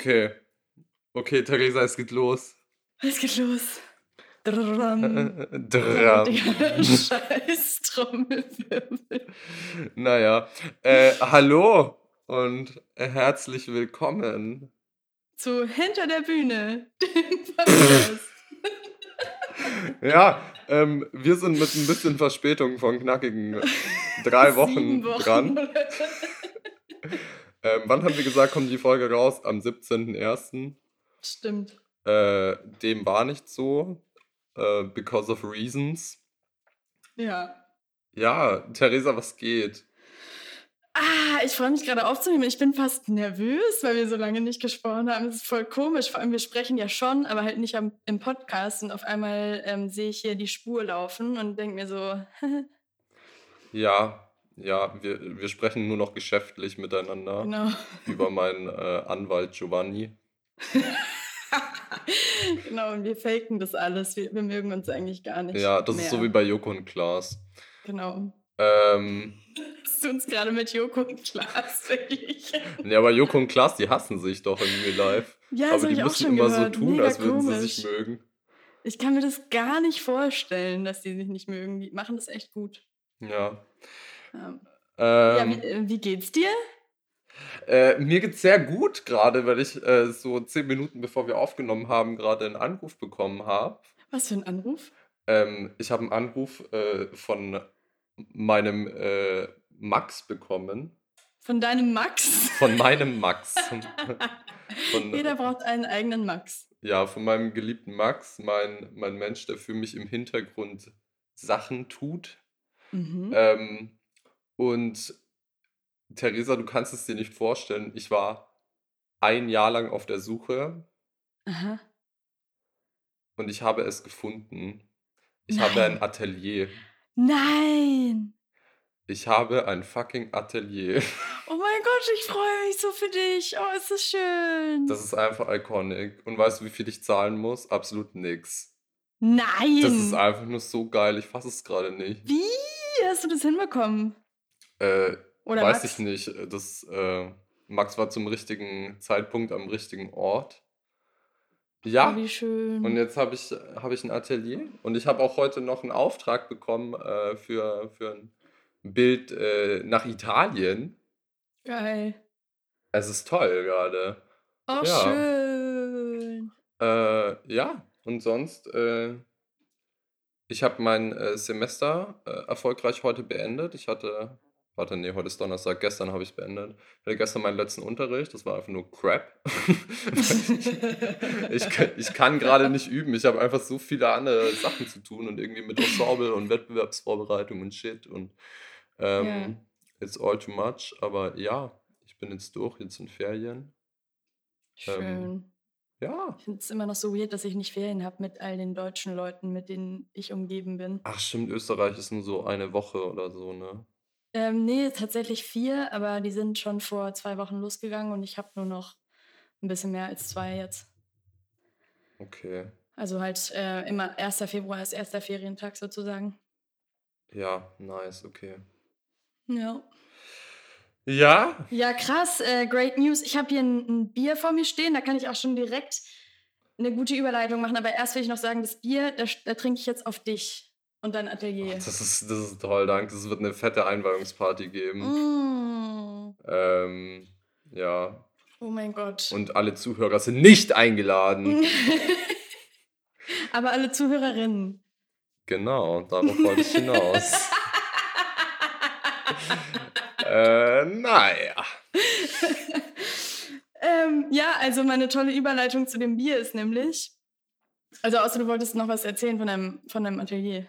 Okay. Okay, Theresa, es geht los. Es geht los. Drum. Dram. Scheiß Trommelwirbel. Naja. Äh, hallo und herzlich willkommen. Zu Hinter der Bühne, dem Podcast. Ja, ähm, wir sind mit ein bisschen Verspätung von knackigen drei Wochen, Wochen dran. Ähm, wann haben wir gesagt, kommt die Folge raus? Am 17.01. Stimmt. Äh, dem war nicht so. Äh, because of reasons. Ja. Ja, Theresa, was geht? Ah, ich freue mich gerade aufzunehmen. Ich bin fast nervös, weil wir so lange nicht gesprochen haben. Es ist voll komisch. Vor allem, wir sprechen ja schon, aber halt nicht am, im Podcast. Und auf einmal ähm, sehe ich hier die Spur laufen und denke mir so, Ja, ja, wir, wir sprechen nur noch geschäftlich miteinander genau. über meinen äh, Anwalt Giovanni. genau, und wir faken das alles. Wir, wir mögen uns eigentlich gar nicht. Ja, das mehr. ist so wie bei Joko und Klaas. Genau. Ähm, Hast du uns gerade mit Joko und Klaas wirklich? nee, aber Joko und Klaas, die hassen sich doch in Real Life. Ja, aber die ich auch müssen schon immer gehört. so tun, Mega als würden komisch. sie sich mögen. Ich kann mir das gar nicht vorstellen, dass die sich nicht mögen. Die machen das echt gut. Ja. Ja, ja Ähm, wie, äh, wie geht's dir? Äh, mir geht's sehr gut gerade, weil ich äh, so zehn Minuten bevor wir aufgenommen haben, gerade einen Anruf bekommen habe. Was für ein Anruf? Ähm, ich habe einen Anruf äh, von meinem äh, Max bekommen. Von deinem Max? Von meinem Max. Von, Jeder braucht einen eigenen Max. ja, von meinem geliebten Max, mein, mein Mensch, der für mich im Hintergrund Sachen tut. Mhm. Ähm, und Theresa, du kannst es dir nicht vorstellen, ich war ein Jahr lang auf der Suche Aha. und ich habe es gefunden. Ich habe ein Nein. Atelier. Nein! Ich habe ein fucking Atelier. Oh mein Gott, ich freue mich so für dich. Oh, ist das schön. Das ist einfach iconic. Und weißt du, wie viel ich zahlen muss? Absolut nix. Nein! Das ist einfach nur so geil. Ich fasse es gerade nicht. Wie hast du das hinbekommen? Äh, Oder weiß Max? ich nicht. Das, äh, Max war zum richtigen Zeitpunkt am richtigen Ort. Ja. Oh, wie schön. Und jetzt habe ich, hab ich ein Atelier und ich habe auch heute noch einen Auftrag bekommen äh, für, für ein Bild äh, nach Italien. Geil. Es ist toll gerade. Oh, Ja. schön. Äh, ja, und sonst, äh, ich habe mein äh, Semester äh, erfolgreich heute beendet. Ich hatte, warte, nee, heute ist Donnerstag, gestern habe ich beendet. Ich hatte gestern meinen letzten Unterricht, das war einfach nur Crap. ich, kann- ich kann gerade nicht üben, ich habe einfach so viele andere Sachen zu tun und irgendwie mit Ensemble und Wettbewerbsvorbereitung und Shit und ähm, Ja. it's all too much. Aber ja, ich bin jetzt durch, jetzt sind Ferien. Schön. Ja. Ich finde es immer noch so weird, dass ich nicht Ferien habe mit all den deutschen Leuten, mit denen ich umgeben bin. Ach stimmt, Österreich ist nur so eine Woche oder so, ne? Ähm, nee, tatsächlich vier, aber die sind schon vor zwei Wochen losgegangen und ich habe nur noch ein bisschen mehr als zwei jetzt. Okay. Also halt äh, immer 1. Februar ist erster Ferientag sozusagen. Ja, nice, okay. Ja. Ja? Ja, krass. Äh, great News. Ich habe hier ein, ein Bier vor mir stehen. Da kann ich auch schon direkt eine gute Überleitung machen. Aber erst will ich noch sagen, das Bier, da, da trinke ich jetzt auf dich und dein Atelier. Das ist, das ist toll, danke. Es wird eine fette Einweihungsparty geben. Mm. Ähm, ja. Oh mein Gott. Und alle Zuhörer sind nicht eingeladen. Aber alle Zuhörerinnen. genau, darauf wollte ich hinaus. äh, naja. ähm, ja, also meine tolle Überleitung zu dem Bier ist nämlich. Also außer du wolltest noch was erzählen von deinem, von deinem Atelier.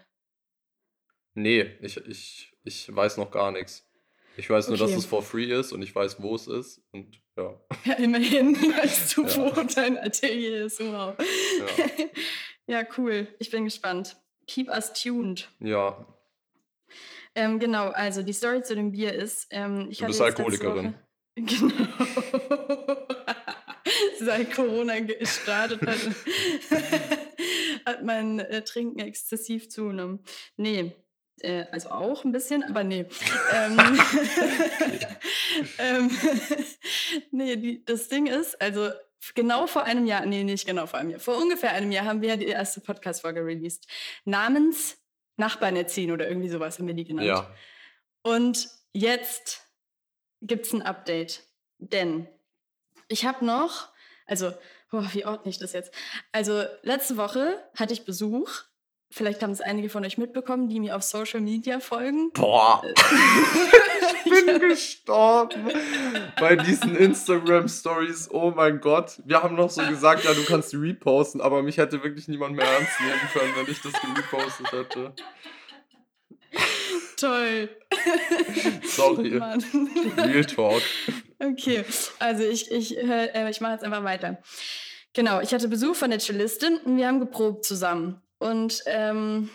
Nee, ich, ich, ich weiß noch gar nichts. Ich weiß nur, dass Okay. es for free ist und ich weiß, wo es ist. Und ja. Ja, immerhin weißt du, Ja. wo dein Atelier ist. Wow. Ja. ja, cool. Ich bin gespannt. Keep us tuned. Ja, Ähm, genau, also die Story zu dem Bier ist, ähm, ich Du bist Alkoholikerin. Genau. Seit Corona gestartet hat, hat mein äh, Trinken exzessiv zugenommen. Nee, äh, also auch ein bisschen, aber nee. ähm, ähm, nee, die, das Ding ist, also genau vor einem Jahr, nee, nicht genau vor einem Jahr, vor ungefähr einem Jahr haben wir die erste Podcast-Folge released. Namens Nachbarn erziehen oder irgendwie sowas haben wir die genannt. Ja. Und jetzt gibt es ein Update. Denn ich habe noch, also, oh, wie ordne ich das jetzt? Also, letzte Woche hatte ich Besuch. Vielleicht haben es einige von euch mitbekommen, die mir auf Social Media folgen. Boah. ich bin gestorben bei diesen Instagram-Stories. Oh mein Gott. Wir haben noch so gesagt, ja, du kannst die reposten, aber mich hätte wirklich niemand mehr ernst nehmen können, wenn ich das gepostet hätte. Toll. Sorry. Mann. Real Talk. Okay, also ich, ich, äh, ich mache jetzt einfach weiter. Genau, ich hatte Besuch von der Cellistin und wir haben geprobt zusammen. Und ähm,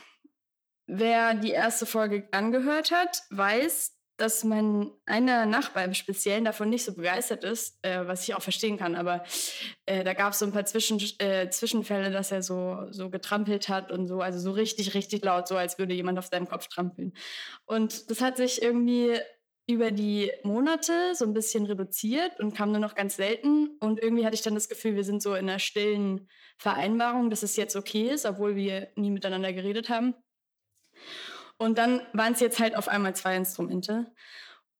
wer die erste Folge angehört hat, weiß, dass mein einer Nachbar im Speziellen davon nicht so begeistert ist, äh, was ich auch verstehen kann. Aber äh, da gab es so ein paar Zwischen, äh, Zwischenfälle, dass er so, so getrampelt hat und so, also so richtig, richtig laut, so als würde jemand auf seinem Kopf trampeln. Und das hat sich irgendwie über die Monate so ein bisschen reduziert und kam nur noch ganz selten. Und irgendwie hatte ich dann das Gefühl, wir sind so in einer stillen Vereinbarung, dass es jetzt okay ist, obwohl wir nie miteinander geredet haben. Und dann waren es jetzt halt auf einmal zwei Instrumente.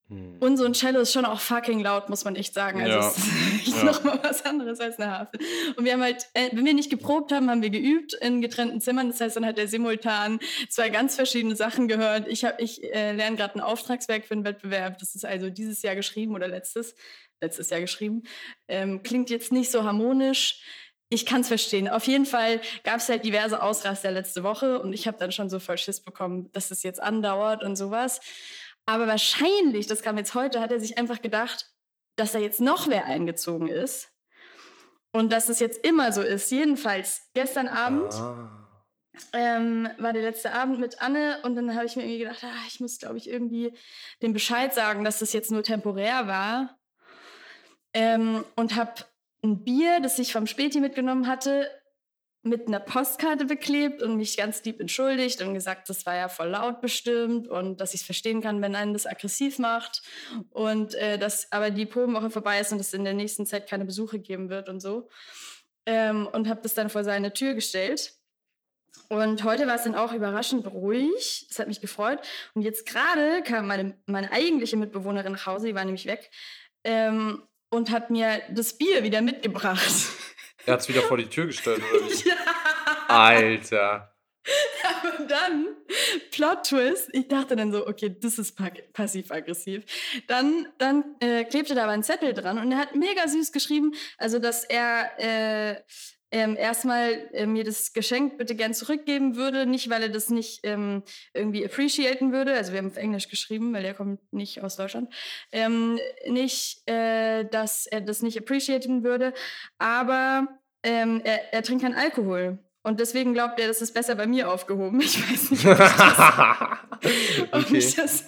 Hm. Und so ein Cello ist schon auch fucking laut, muss man echt sagen. Also ja. es ist ja. nochmal was anderes als eine Harfe. Und wir haben halt, äh, wenn wir nicht geprobt haben, haben wir geübt in getrennten Zimmern. Das heißt, dann hat er simultan zwei ganz verschiedene Sachen gehört. Ich, hab, ich äh, lerne gerade ein Auftragswerk für einen Wettbewerb. Das ist also dieses Jahr geschrieben oder letztes, letztes Jahr geschrieben. Ähm, klingt jetzt nicht so harmonisch ich kann es verstehen. Auf jeden Fall gab es halt diverse Ausraster letzte Woche und ich habe dann schon so voll Schiss bekommen, dass es jetzt andauert und sowas. Aber wahrscheinlich, das kam jetzt heute, hat er sich einfach gedacht, dass da jetzt noch wer eingezogen ist und dass es jetzt immer so ist. Jedenfalls gestern Abend ah. ähm, war der letzte Abend mit Anne und dann habe ich mir irgendwie gedacht, ah, ich muss, glaube ich, irgendwie dem Bescheid sagen, dass das jetzt nur temporär war. Ähm, und habe ein Bier, das ich vom Späti mitgenommen hatte, mit einer Postkarte beklebt und mich ganz lieb entschuldigt und gesagt, das war ja voll laut bestimmt und dass ich es verstehen kann, wenn einen das aggressiv macht und äh, dass aber die Probenwoche vorbei ist und es in der nächsten Zeit keine Besuche geben wird und so. Ähm, und habe das dann vor seine Tür gestellt. Und heute war es dann auch überraschend ruhig. Das hat mich gefreut. Und jetzt gerade kam meine, meine eigentliche Mitbewohnerin nach Hause, die war nämlich weg. Ähm, und hat mir das Bier wieder mitgebracht. Er hat es wieder vor die Tür gestellt, oder wie? ja. Alter. Aber dann, Plot Twist, ich dachte dann so, okay, das ist passiv-aggressiv. Dann, dann äh, klebte da aber ein Zettel dran und er hat mega süß geschrieben, also dass er äh, ähm, erstmal äh, mir das Geschenk bitte gern zurückgeben würde. Nicht, weil er das nicht ähm, irgendwie appreciaten würde. Also wir haben auf Englisch geschrieben, weil er kommt nicht aus Deutschland. Ähm, nicht, äh, dass er das nicht appreciaten würde, aber ähm, er, er trinkt keinen Alkohol. Und deswegen glaubt er, das ist besser bei mir aufgehoben. Ich weiß nicht, ob ich das, ob okay. ich das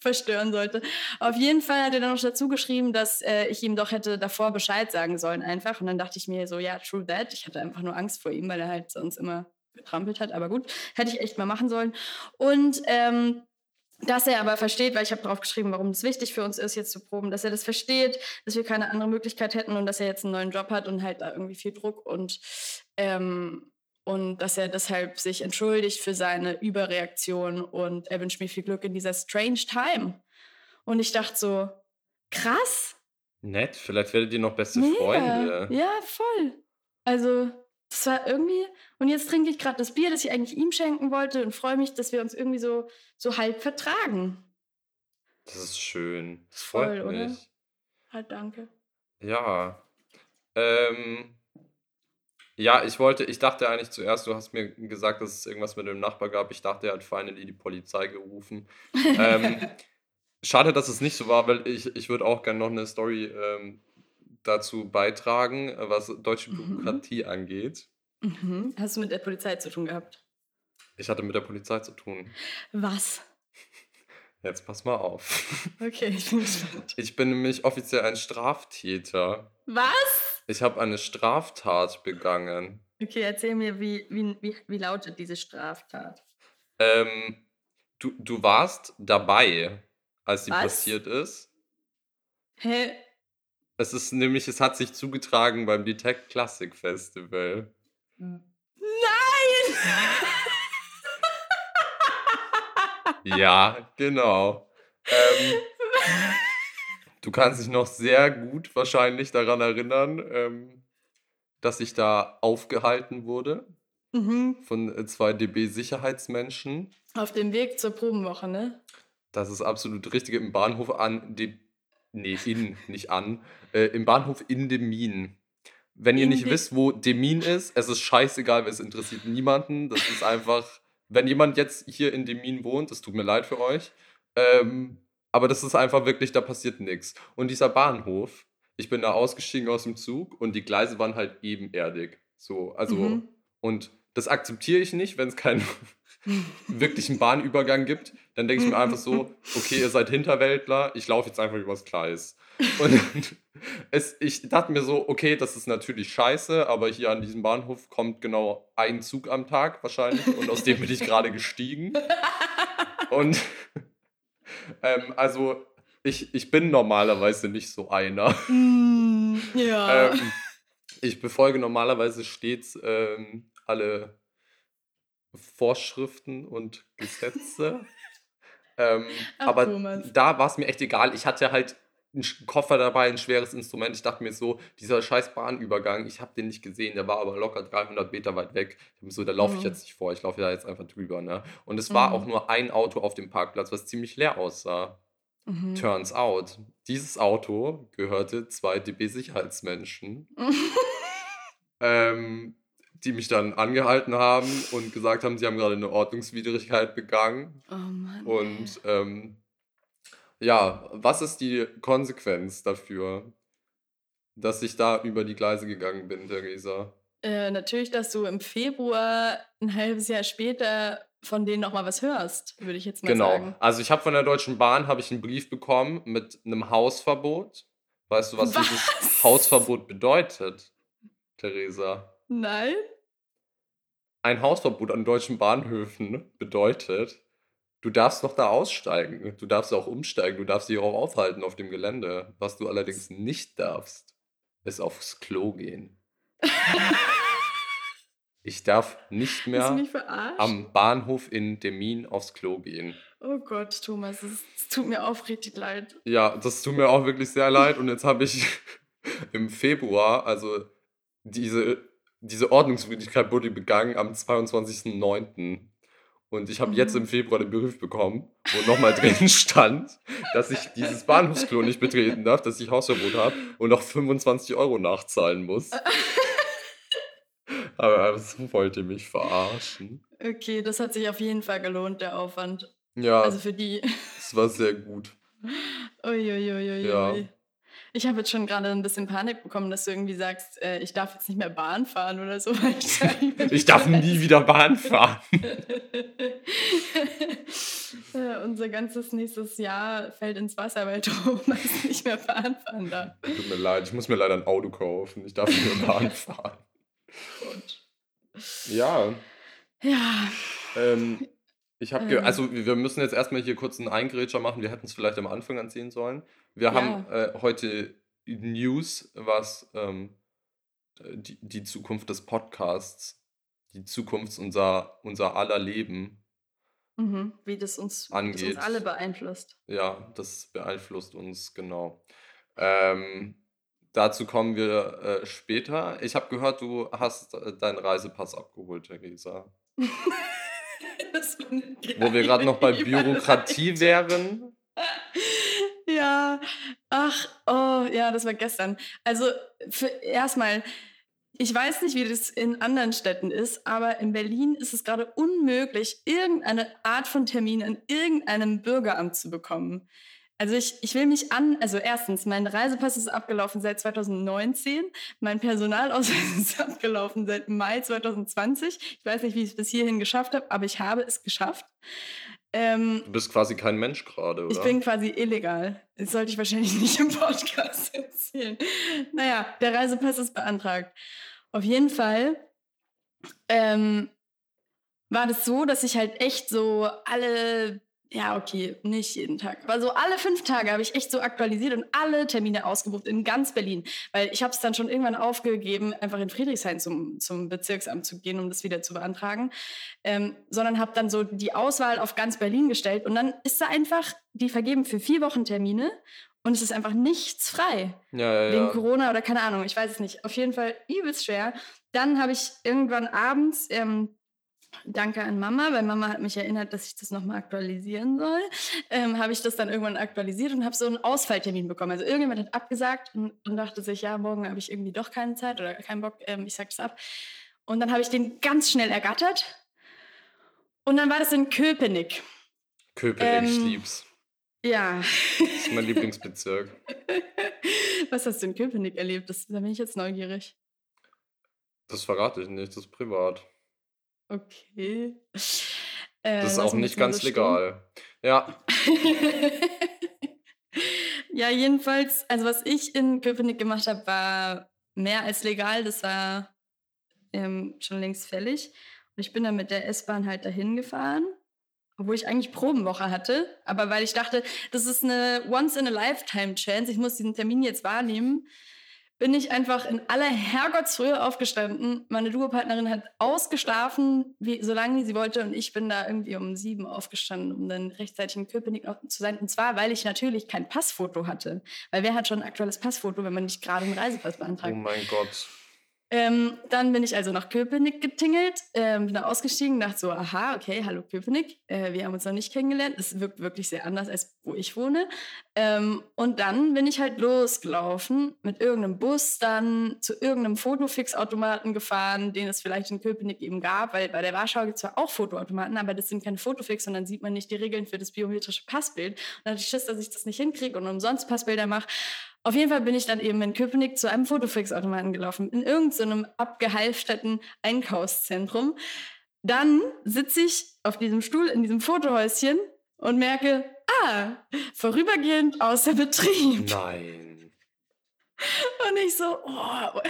verstören sollte. Auf jeden Fall hat er dann noch dazu geschrieben, dass äh, ich ihm doch hätte davor Bescheid sagen sollen einfach. Und dann dachte ich mir so, ja, true that. Ich hatte einfach nur Angst vor ihm, weil er halt sonst immer getrampelt hat. Aber gut, hätte ich echt mal machen sollen. Und ähm, dass er aber versteht, weil ich habe drauf geschrieben, warum es wichtig für uns ist, jetzt zu proben, dass er das versteht, dass wir keine andere Möglichkeit hätten und dass er jetzt einen neuen Job hat und halt da irgendwie viel Druck und ähm, und dass er deshalb sich entschuldigt für seine Überreaktion und er wünscht mir viel Glück in dieser strange time. Und ich dachte so, krass. Nett, vielleicht werdet ihr noch beste Mega. Freunde. Ja, voll. Also, das war irgendwie. Und jetzt trinke ich gerade das Bier, das ich eigentlich ihm schenken wollte und freue mich, dass wir uns irgendwie so, so halb vertragen. Das ist schön. Das freut voll, mich. Oder? Halt, danke. Ja. Ähm, ja, ich wollte, ich dachte eigentlich zuerst, du hast mir gesagt, dass es irgendwas mit dem Nachbar gab. Ich dachte, er hat finally die Polizei gerufen. ähm, schade, dass es nicht so war, weil ich, ich würde auch gerne noch eine Story ähm, dazu beitragen, was deutsche mhm. Bürokratie mhm. angeht. Mhm. Hast du mit der Polizei zu tun gehabt? Ich hatte mit der Polizei zu tun. Was? Jetzt pass mal auf. Okay, ich bin gespannt. Ich bin nämlich offiziell ein Straftäter. Was? Ich habe eine Straftat begangen. Okay, erzähl mir, wie, wie, wie, wie lautet diese Straftat? Ähm, du, du warst dabei, als die Was? passiert ist. Hä? Es ist nämlich, es hat sich zugetragen beim Detect Classic Festival. Nein! Ja, genau. Ähm, du kannst dich noch sehr gut wahrscheinlich daran erinnern, ähm, dass ich da aufgehalten wurde Mhm. von äh, zwei DB-Sicherheitsmenschen. Auf dem Weg zur Probenwoche, ne? Das ist absolut richtig. Im Bahnhof an, de, nee, in, nicht an, äh, im Bahnhof in Demin. Wenn ihr In nicht wisst, wo Demin ist, es ist scheißegal, es interessiert niemanden. Das ist einfach, wenn jemand jetzt hier in Demin wohnt, das tut mir leid für euch, ähm, aber das ist einfach wirklich, da passiert nichts. Und dieser Bahnhof, ich bin da ausgestiegen aus dem Zug und die Gleise waren halt ebenerdig. So, also, Mhm. und das akzeptiere ich nicht, wenn es keinen wirklichen Bahnübergang gibt. Dann denke ich mir einfach so, okay, ihr seid Hinterwäldler, ich laufe jetzt einfach übers Gleis. Und es, ich dachte mir so, okay, das ist natürlich scheiße, aber hier an diesem Bahnhof kommt genau ein Zug am Tag wahrscheinlich und aus dem bin ich gerade gestiegen. Und ähm, also ich, ich bin normalerweise nicht so einer. Mm, ja. Ähm, ich befolge normalerweise stets ähm, alle Vorschriften und Gesetze. ähm, Ach, aber Thomas. da war es mir echt egal. Ich hatte halt Sch- Koffer dabei, ein schweres Instrument. Ich dachte mir so, dieser scheiß Bahnübergang, ich habe den nicht gesehen, der war aber locker 300 Meter weit weg. Ich hab mir so, da laufe ich Mhm. jetzt nicht vor, ich laufe da jetzt einfach drüber. Ne? Und es war Mhm. auch nur ein Auto auf dem Parkplatz, was ziemlich leer aussah. Mhm. Turns out, dieses Auto gehörte zwei DB-Sicherheitsmenschen, ähm, die mich dann angehalten haben und gesagt haben, sie haben gerade eine Ordnungswidrigkeit begangen. Oh Mann. Und ähm, ja, was ist die Konsequenz dafür, dass ich da über die Gleise gegangen bin, Theresa? Äh, natürlich, dass du im Februar ein halbes Jahr später von denen noch mal was hörst, würde ich jetzt mal Genau. sagen. Also ich habe von der Deutschen Bahn habe ich einen Brief bekommen mit einem Hausverbot. Weißt du, was, Was? dieses Hausverbot bedeutet, Theresa? Nein? Ein Hausverbot an deutschen Bahnhöfen bedeutet, du darfst noch da aussteigen. Du darfst auch umsteigen. Du darfst dich auch aufhalten auf dem Gelände. Was du allerdings nicht darfst, ist aufs Klo gehen. Ich darf nicht mehr am Bahnhof in Demin aufs Klo gehen. oh Gott, Thomas, es, es tut mir auch richtig leid. Ja, das tut mir auch wirklich sehr leid. Und jetzt habe ich im Februar, also diese, diese Ordnungswidrigkeit wurde begangen am 22.09. Und ich habe jetzt Mhm. im Februar den Brief bekommen, wo nochmal drin stand, dass ich dieses Bahnhofsklo nicht betreten darf, dass ich Hausverbot habe und noch 25 Euro nachzahlen muss. Aber das wollte mich verarschen. Okay, das hat sich auf jeden Fall gelohnt, der Aufwand. Ja, Also für die. es war sehr gut. Uiuiuiui. Ja. Ich habe jetzt schon gerade ein bisschen Panik bekommen, dass du irgendwie sagst, äh, ich darf jetzt nicht mehr Bahn fahren oder so. ich Ich darf nie wieder Bahn fahren. äh, unser ganzes nächstes Jahr fällt ins Wasser, weil Thomas nicht mehr Bahn fahren darf. Tut mir leid, ich muss mir leider ein Auto kaufen. Ich darf nicht mehr Bahn fahren. Gut. Ja, Ja. ähm, ich habe, Ähm. also wir müssen jetzt erstmal hier kurz einen Eingrätscher machen. Wir hätten es vielleicht am Anfang anziehen sollen. Wir haben äh, heute News, was ähm, die, die Zukunft des Podcasts, die Zukunft unser, unser aller Leben, Mhm. Wie das uns, das Angeht. uns alle beeinflusst. ja, das beeinflusst uns genau. Ähm, dazu kommen wir äh, später. Ich habe gehört, du hast äh, deinen Reisepass abgeholt, Theresa. Das Wo wir gerade noch bei Bürokratie wären. Ja, ach, oh, ja, das war gestern. Also, erstmal, ich weiß nicht, wie das in anderen Städten ist, aber in Berlin ist es gerade unmöglich, irgendeine Art von Termin in irgendeinem Bürgeramt zu bekommen. Also ich, ich will mich an, also erstens, mein Reisepass ist abgelaufen seit 2019, mein Personalausweis ist abgelaufen seit Mai 2020. Ich weiß nicht, wie ich es bis hierhin geschafft habe, aber ich habe es geschafft. Ähm, Du bist quasi kein Mensch gerade, oder? ich bin quasi illegal. Das sollte ich wahrscheinlich nicht im Podcast erzählen. Naja, der Reisepass ist beantragt. Auf jeden Fall ähm, war das so, dass ich halt echt so alle ja, okay, nicht jeden Tag. Aber so alle fünf Tage habe ich echt so aktualisiert und alle Termine ausgebucht in ganz Berlin. Weil ich habe es dann schon irgendwann aufgegeben, einfach in Friedrichshain zum, zum Bezirksamt zu gehen, um das wieder zu beantragen. Ähm, sondern habe dann so die Auswahl auf ganz Berlin gestellt. Und dann ist da einfach, die vergeben für vier Wochen Termine. Und es ist einfach nichts frei. Ja, ja, Wegen ja. Corona oder keine Ahnung, ich weiß es nicht. Auf jeden Fall übelst schwer. Dann habe ich irgendwann abends, ähm, danke an Mama, weil Mama hat mich erinnert, dass ich das nochmal aktualisieren soll, ähm, habe ich das dann irgendwann aktualisiert und habe so einen Ausfalltermin bekommen. Also irgendjemand hat abgesagt und, und dachte sich, ja, morgen habe ich irgendwie doch keine Zeit oder keinen Bock, ähm, ich sag das ab. Und dann habe ich den ganz schnell ergattert. Und dann war das in Köpenick. Köpenick, ich Ähm, lieb's. Ja. Das ist mein Lieblingsbezirk. Was hast du in Köpenick erlebt? Das, da bin ich jetzt neugierig. Das verrate ich nicht, das ist privat. Okay. Äh, Das ist auch lassen wir nicht ganz so legal. Ja, ja, jedenfalls, also was ich in Köpenick gemacht habe, war mehr als legal. Das war ähm, schon längst fällig. Und ich bin dann mit der S-Bahn halt dahin gefahren, obwohl ich eigentlich Probenwoche hatte. Aber weil ich dachte, das ist eine Once-in-a-Lifetime-Chance, ich muss diesen Termin jetzt wahrnehmen, bin ich einfach in aller Herrgottsfrühe aufgestanden. Meine Duopartnerin hat ausgeschlafen, wie, solange sie wollte. Und ich bin da irgendwie um sieben aufgestanden, um dann rechtzeitig in Köpenick noch zu sein. Und zwar, weil ich natürlich kein Passfoto hatte. Weil wer hat schon ein aktuelles Passfoto, wenn man nicht gerade einen Reisepass beantragt? oh mein Gott. Ähm, dann bin ich also nach Köpenick getingelt, ähm, bin da ausgestiegen, dachte so, aha, okay, hallo Köpenick, äh, wir haben uns noch nicht kennengelernt. Es wirkt wirklich sehr anders, als wo ich wohne. Ähm, und dann bin ich halt losgelaufen, mit irgendeinem Bus dann zu irgendeinem Fotofix-Automaten gefahren, den es vielleicht in Köpenick eben gab, weil bei der Warschau gibt es zwar auch Fotoautomaten, aber das sind keine Fotofix, sondern sieht man nicht die Regeln für das biometrische Passbild. Und dann hatte ich Schiss, dass ich das nicht hinkriege und umsonst Passbilder mache. Auf jeden Fall bin ich dann eben in Köpenick zu einem Fotofix-Automaten gelaufen, in irgendeinem abgehalfterten Einkaufszentrum. Dann sitze ich auf diesem Stuhl in diesem Fotohäuschen und merke, ah, vorübergehend außer Betrieb. Nein. Und ich so, oh.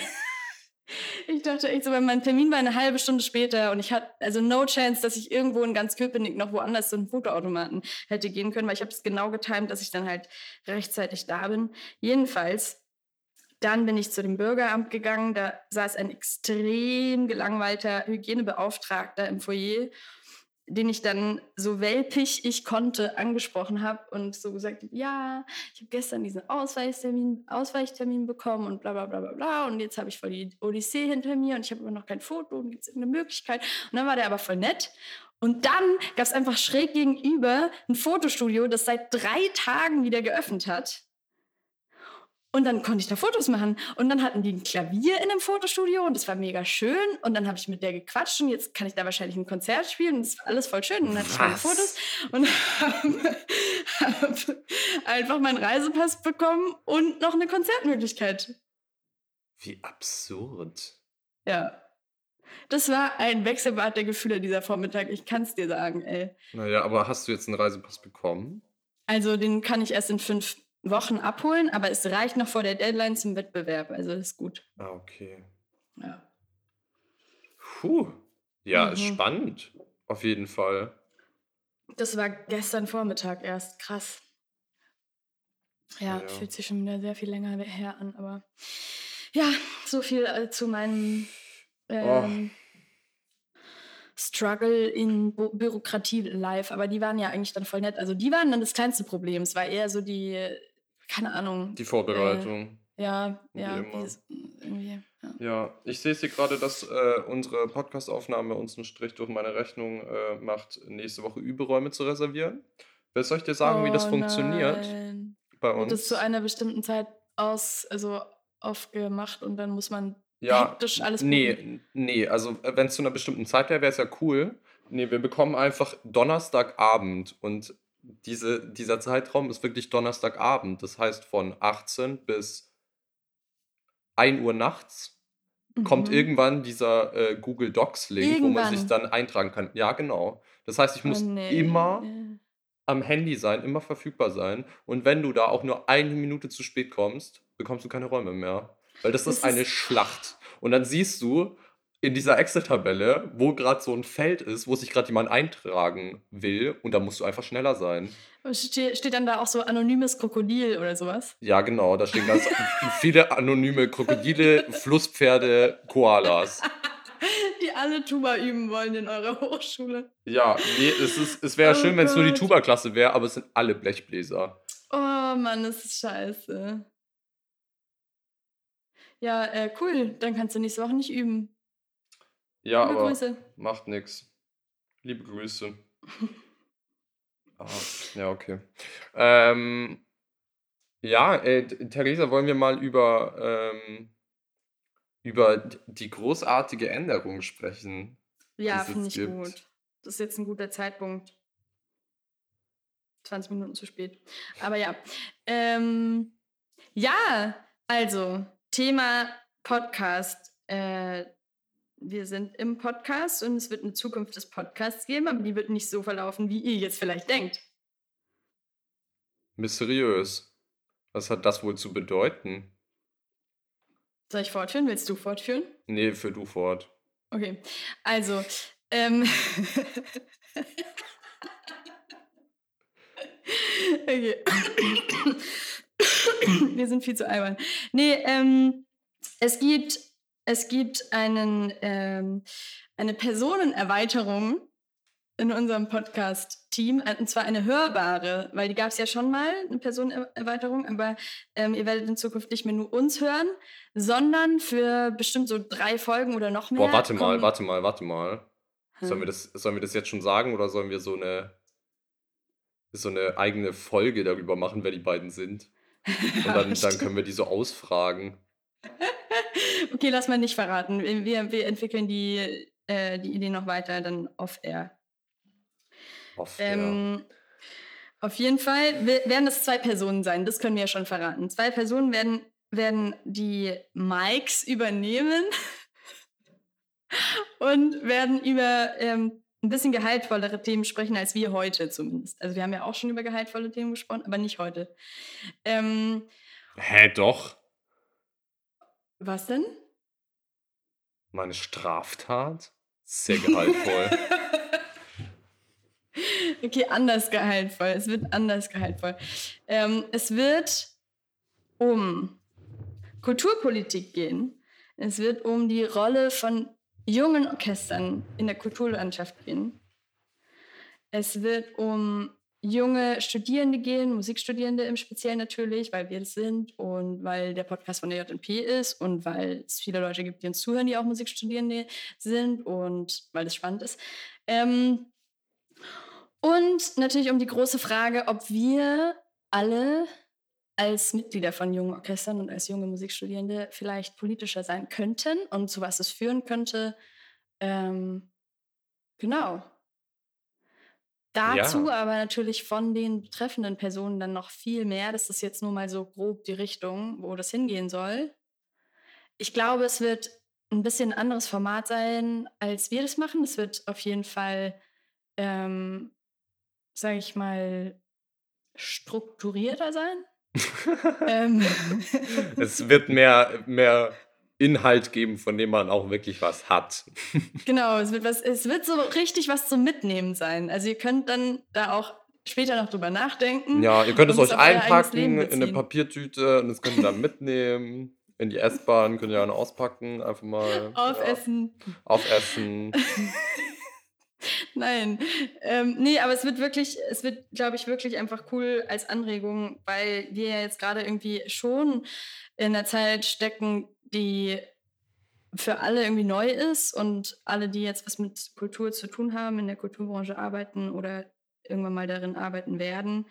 Ich dachte echt so, mein Termin war eine halbe Stunde später und ich hatte also no chance, dass ich irgendwo in ganz Köpenick noch woanders zu einem Fotoautomaten hätte gehen können, weil ich habe es genau getimt, dass ich dann halt rechtzeitig da bin. Jedenfalls, dann bin ich zu dem Bürgeramt gegangen, da saß ein extrem gelangweilter Hygienebeauftragter im Foyer den ich dann so welpig ich konnte angesprochen habe und so gesagt, ja, ich habe gestern diesen Ausweichtermin, Ausweichtermin bekommen und bla bla bla bla bla und jetzt habe ich voll die Odyssee hinter mir und ich habe aber noch kein Foto und gibt es irgendeine Möglichkeit? Und dann war der aber voll nett und dann gab es einfach schräg gegenüber ein Fotostudio, das seit drei Tagen wieder geöffnet hat. Und dann konnte ich da Fotos machen. Und dann hatten die ein Klavier in einem Fotostudio und das war mega schön. Und dann habe ich mit der gequatscht und jetzt kann ich da wahrscheinlich ein Konzert spielen und das war alles voll schön. Und dann hatte ich meine? Fotos und habe hab einfach meinen Reisepass bekommen und noch eine Konzertmöglichkeit. Wie absurd. Ja. Das war ein Wechselbad der Gefühle dieser Vormittag. Ich kann es dir sagen, ey. Naja, aber hast du jetzt einen Reisepass bekommen? Also den kann ich erst in fünf Wochen abholen, aber es reicht noch vor der Deadline zum Wettbewerb. Also ist gut. Ah, okay. Ja. Puh. Ja, ist Mhm. spannend. Auf jeden Fall. Das war gestern Vormittag erst. Krass. Ja, Ja. fühlt sich schon wieder sehr viel länger her an, aber ja, so viel äh, zu meinem ähm, Struggle in Bürokratie live. Aber die waren ja eigentlich dann voll nett. Also die waren dann das kleinste Problem. Es war eher so die, keine Ahnung. Die Vorbereitung. Ja, Wie ja, irgendwie. Ja. Ja, ich sehe es hier gerade, dass äh, unsere Podcast-Aufnahme uns einen Strich durch meine Rechnung äh, macht, nächste Woche Überräume zu reservieren. Wer soll ich dir sagen, wie das Oh funktioniert nein. bei Wird uns? das zu einer bestimmten Zeit aus, also aufgemacht und dann muss man ja, hektisch alles buchen? nee, nee, also wenn es zu einer bestimmten Zeit wäre, wäre es ja cool. Nee, wir bekommen einfach Donnerstagabend und diese, dieser Zeitraum ist wirklich Donnerstagabend. Das heißt von 18 bis 1 Uhr nachts kommt Mhm. irgendwann dieser äh, Google Docs-Link, wo man sich dann eintragen kann. Ja, genau. Das heißt, ich Oh, muss nee. immer am Handy sein, immer verfügbar sein. Und wenn du da auch nur eine Minute zu spät kommst, bekommst du keine Räume mehr. Weil das, Das ist eine ist- Schlacht. Und dann siehst du in dieser Excel-Tabelle, wo gerade so ein Feld ist, wo sich gerade jemand eintragen will und da musst du einfach schneller sein. Ste steht dann da auch so anonymes Krokodil oder sowas? Ja, genau, da stehen ganz viele anonyme Krokodile, Flusspferde, Koalas. Die alle Tuba üben wollen in eurer Hochschule. Ja, nee, es, ist, es wäre Oh schön, wenn es nur die. Tuba-Klasse wäre, aber es sind alle Blechbläser. Oh Mann, das ist scheiße. Ja, äh, cool. Dann kannst du nächste Woche nicht üben. Ja, Liebe aber Grüße. macht nix. Liebe Grüße. Ah, ja, okay. Ähm, ja, äh, Theresa, wollen wir mal über, ähm, über die großartige Änderung sprechen? Ja, finde ich gibt. gut. Das ist jetzt ein guter Zeitpunkt. 20 Minuten zu spät. Aber ja. Ähm, ja, also, Thema Podcast. Äh, wir sind im Podcast und es wird eine Zukunft des Podcasts geben, aber die wird nicht so verlaufen, wie ihr jetzt vielleicht denkt. Mysteriös. Was hat das wohl zu bedeuten? Soll ich fortführen? Willst du fortführen? Nee, für du fort. Okay, also, ähm, okay. Wir sind viel zu albern. Nee, ähm, es gibt, es gibt einen, ähm, eine Personenerweiterung in unserem Podcast-Team, äh, und zwar eine hörbare, weil die gab es ja schon mal, eine Personenerweiterung, aber ähm, ihr werdet in Zukunft nicht mehr nur uns hören, sondern für bestimmt so drei Folgen oder noch mehr. Boah, warte mal, kommen- warte mal, warte mal. Sollen wir, das, sollen wir das jetzt schon sagen oder sollen wir so eine, so eine eigene Folge darüber machen, wer die beiden sind? Und dann, dann Stimmt. können wir die so ausfragen. Okay, lass mal nicht verraten. Wir, wir entwickeln die, äh, die Idee noch weiter, dann off-air. Off, Ähm, Auf jeden Fall we- werden es zwei Personen sein, das können wir ja schon verraten. Zwei Personen werden, werden die Mikes übernehmen und werden über ähm, ein bisschen gehaltvollere Themen sprechen als wir heute zumindest. Also wir haben ja auch schon über gehaltvolle Themen gesprochen, aber nicht heute. Ähm. Hä, doch? Was denn? Meine Straftat? Sehr gehaltvoll. Okay, anders gehaltvoll. Es wird anders gehaltvoll. Ähm, es wird um Kulturpolitik gehen. Es wird um die Rolle von jungen Orchestern in der Kulturlandschaft gehen. Es wird um junge Studierende gehen, Musikstudierende im Speziellen natürlich, weil wir das sind und weil der Podcast von der JNP ist und weil es viele Leute gibt, die uns zuhören, die auch Musikstudierende sind und weil es spannend ist. Ähm, und natürlich um die große Frage, ob wir alle als Mitglieder von jungen Orchestern und als junge Musikstudierende vielleicht politischer sein könnten und zu was es führen könnte. Ähm, genau. Dazu Ja. aber natürlich von den betreffenden Personen dann noch viel mehr. Das ist jetzt nur mal so grob die Richtung, wo das hingehen soll. Ich glaube, es wird ein bisschen ein anderes Format sein, als wir das machen. Es wird auf jeden Fall ähm, sage ich mal, strukturierter sein. ähm, es wird mehr, mehr Inhalt geben, von dem man auch wirklich was hat. genau, es wird, was, es wird so richtig was zum Mitnehmen sein. Also ihr könnt dann da auch später noch drüber nachdenken. Ja, ihr könnt es euch einpacken in eine. Papiertüte und das könnt ihr dann mitnehmen. In die S-Bahn könnt ihr dann auspacken, einfach mal. Ja, Aufessen. aufessen. Nein. Ähm, nee, aber es wird wirklich, es wird, glaube ich, wirklich einfach cool als Anregung, weil wir ja jetzt gerade irgendwie schon in der Zeit stecken, die für alle irgendwie neu ist und alle, die jetzt was mit Kultur zu tun haben, in der Kulturbranche arbeiten oder irgendwann mal darin arbeiten werden,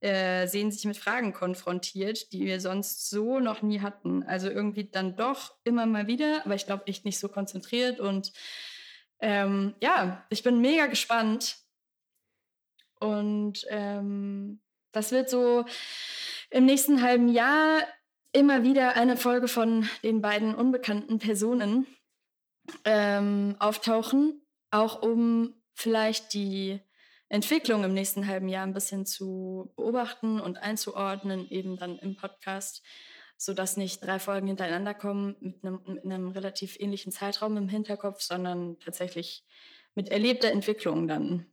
äh, sehen sich mit Fragen konfrontiert, die wir sonst so noch nie hatten. Also irgendwie dann doch immer mal wieder, aber ich glaube echt nicht so konzentriert und ähm, ja, ich bin mega gespannt. Und ähm, das wird so im nächsten halben Jahr immer wieder eine Folge von den beiden unbekannten Personen ähm, auftauchen, auch um vielleicht die Entwicklung im nächsten halben Jahr ein bisschen zu beobachten und einzuordnen, eben dann im Podcast. sodass nicht drei Folgen hintereinander kommen mit einem, mit einem relativ ähnlichen Zeitraum im Hinterkopf, sondern tatsächlich mit erlebter Entwicklung dann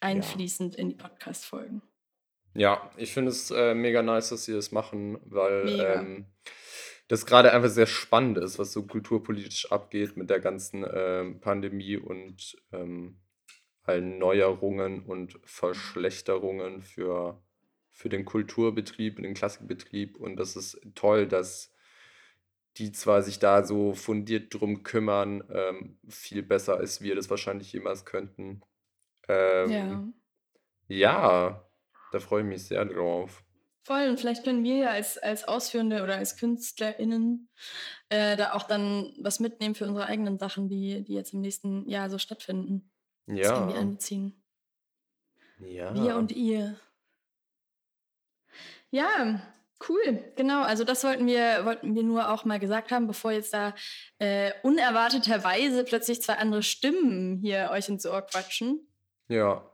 einfließend in die Podcast-Folgen. Ja, ich finde es äh, mega nice, dass sie das machen, weil ähm, das gerade einfach sehr spannend ist, was so kulturpolitisch abgeht mit der ganzen ähm, Pandemie und ähm, allen Neuerungen und Verschlechterungen für, für den Kulturbetrieb, den Klassikbetrieb. Und das ist toll, dass die zwar sich da so fundiert drum kümmern, ähm, viel besser als wir das wahrscheinlich jemals könnten. Ähm, ja. Ja, da freue ich mich sehr drauf. Voll, und vielleicht können wir ja als, als Ausführende oder als KünstlerInnen äh, da auch dann was mitnehmen für unsere eigenen Sachen, die, die jetzt im nächsten Jahr so stattfinden. Ja. Das können wir anziehen. Ja. Wir und ihr. Ja, cool. Genau, also das wollten wir, wollten wir nur auch mal gesagt haben, bevor jetzt da äh, unerwarteterweise plötzlich zwei andere Stimmen hier euch ins Ohr quatschen. Ja.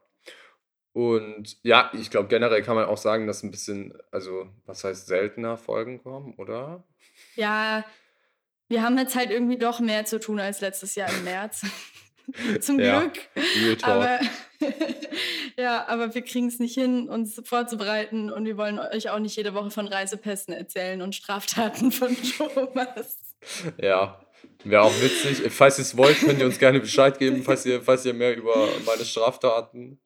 Und ja, ich glaube, generell kann man auch sagen, dass ein bisschen, also was heißt seltener Folgen kommen, oder? Ja, wir haben jetzt halt irgendwie doch mehr zu tun als letztes Jahr im März. Zum ja, Glück. Aber, ja, aber wir kriegen es nicht hin, uns vorzubereiten und wir wollen euch auch nicht jede Woche von Reisepässen erzählen und Straftaten von Thomas. Ja, wäre auch witzig. Falls ihr es wollt, könnt ihr uns gerne Bescheid geben, falls ihr, falls ihr mehr über meine Straftaten.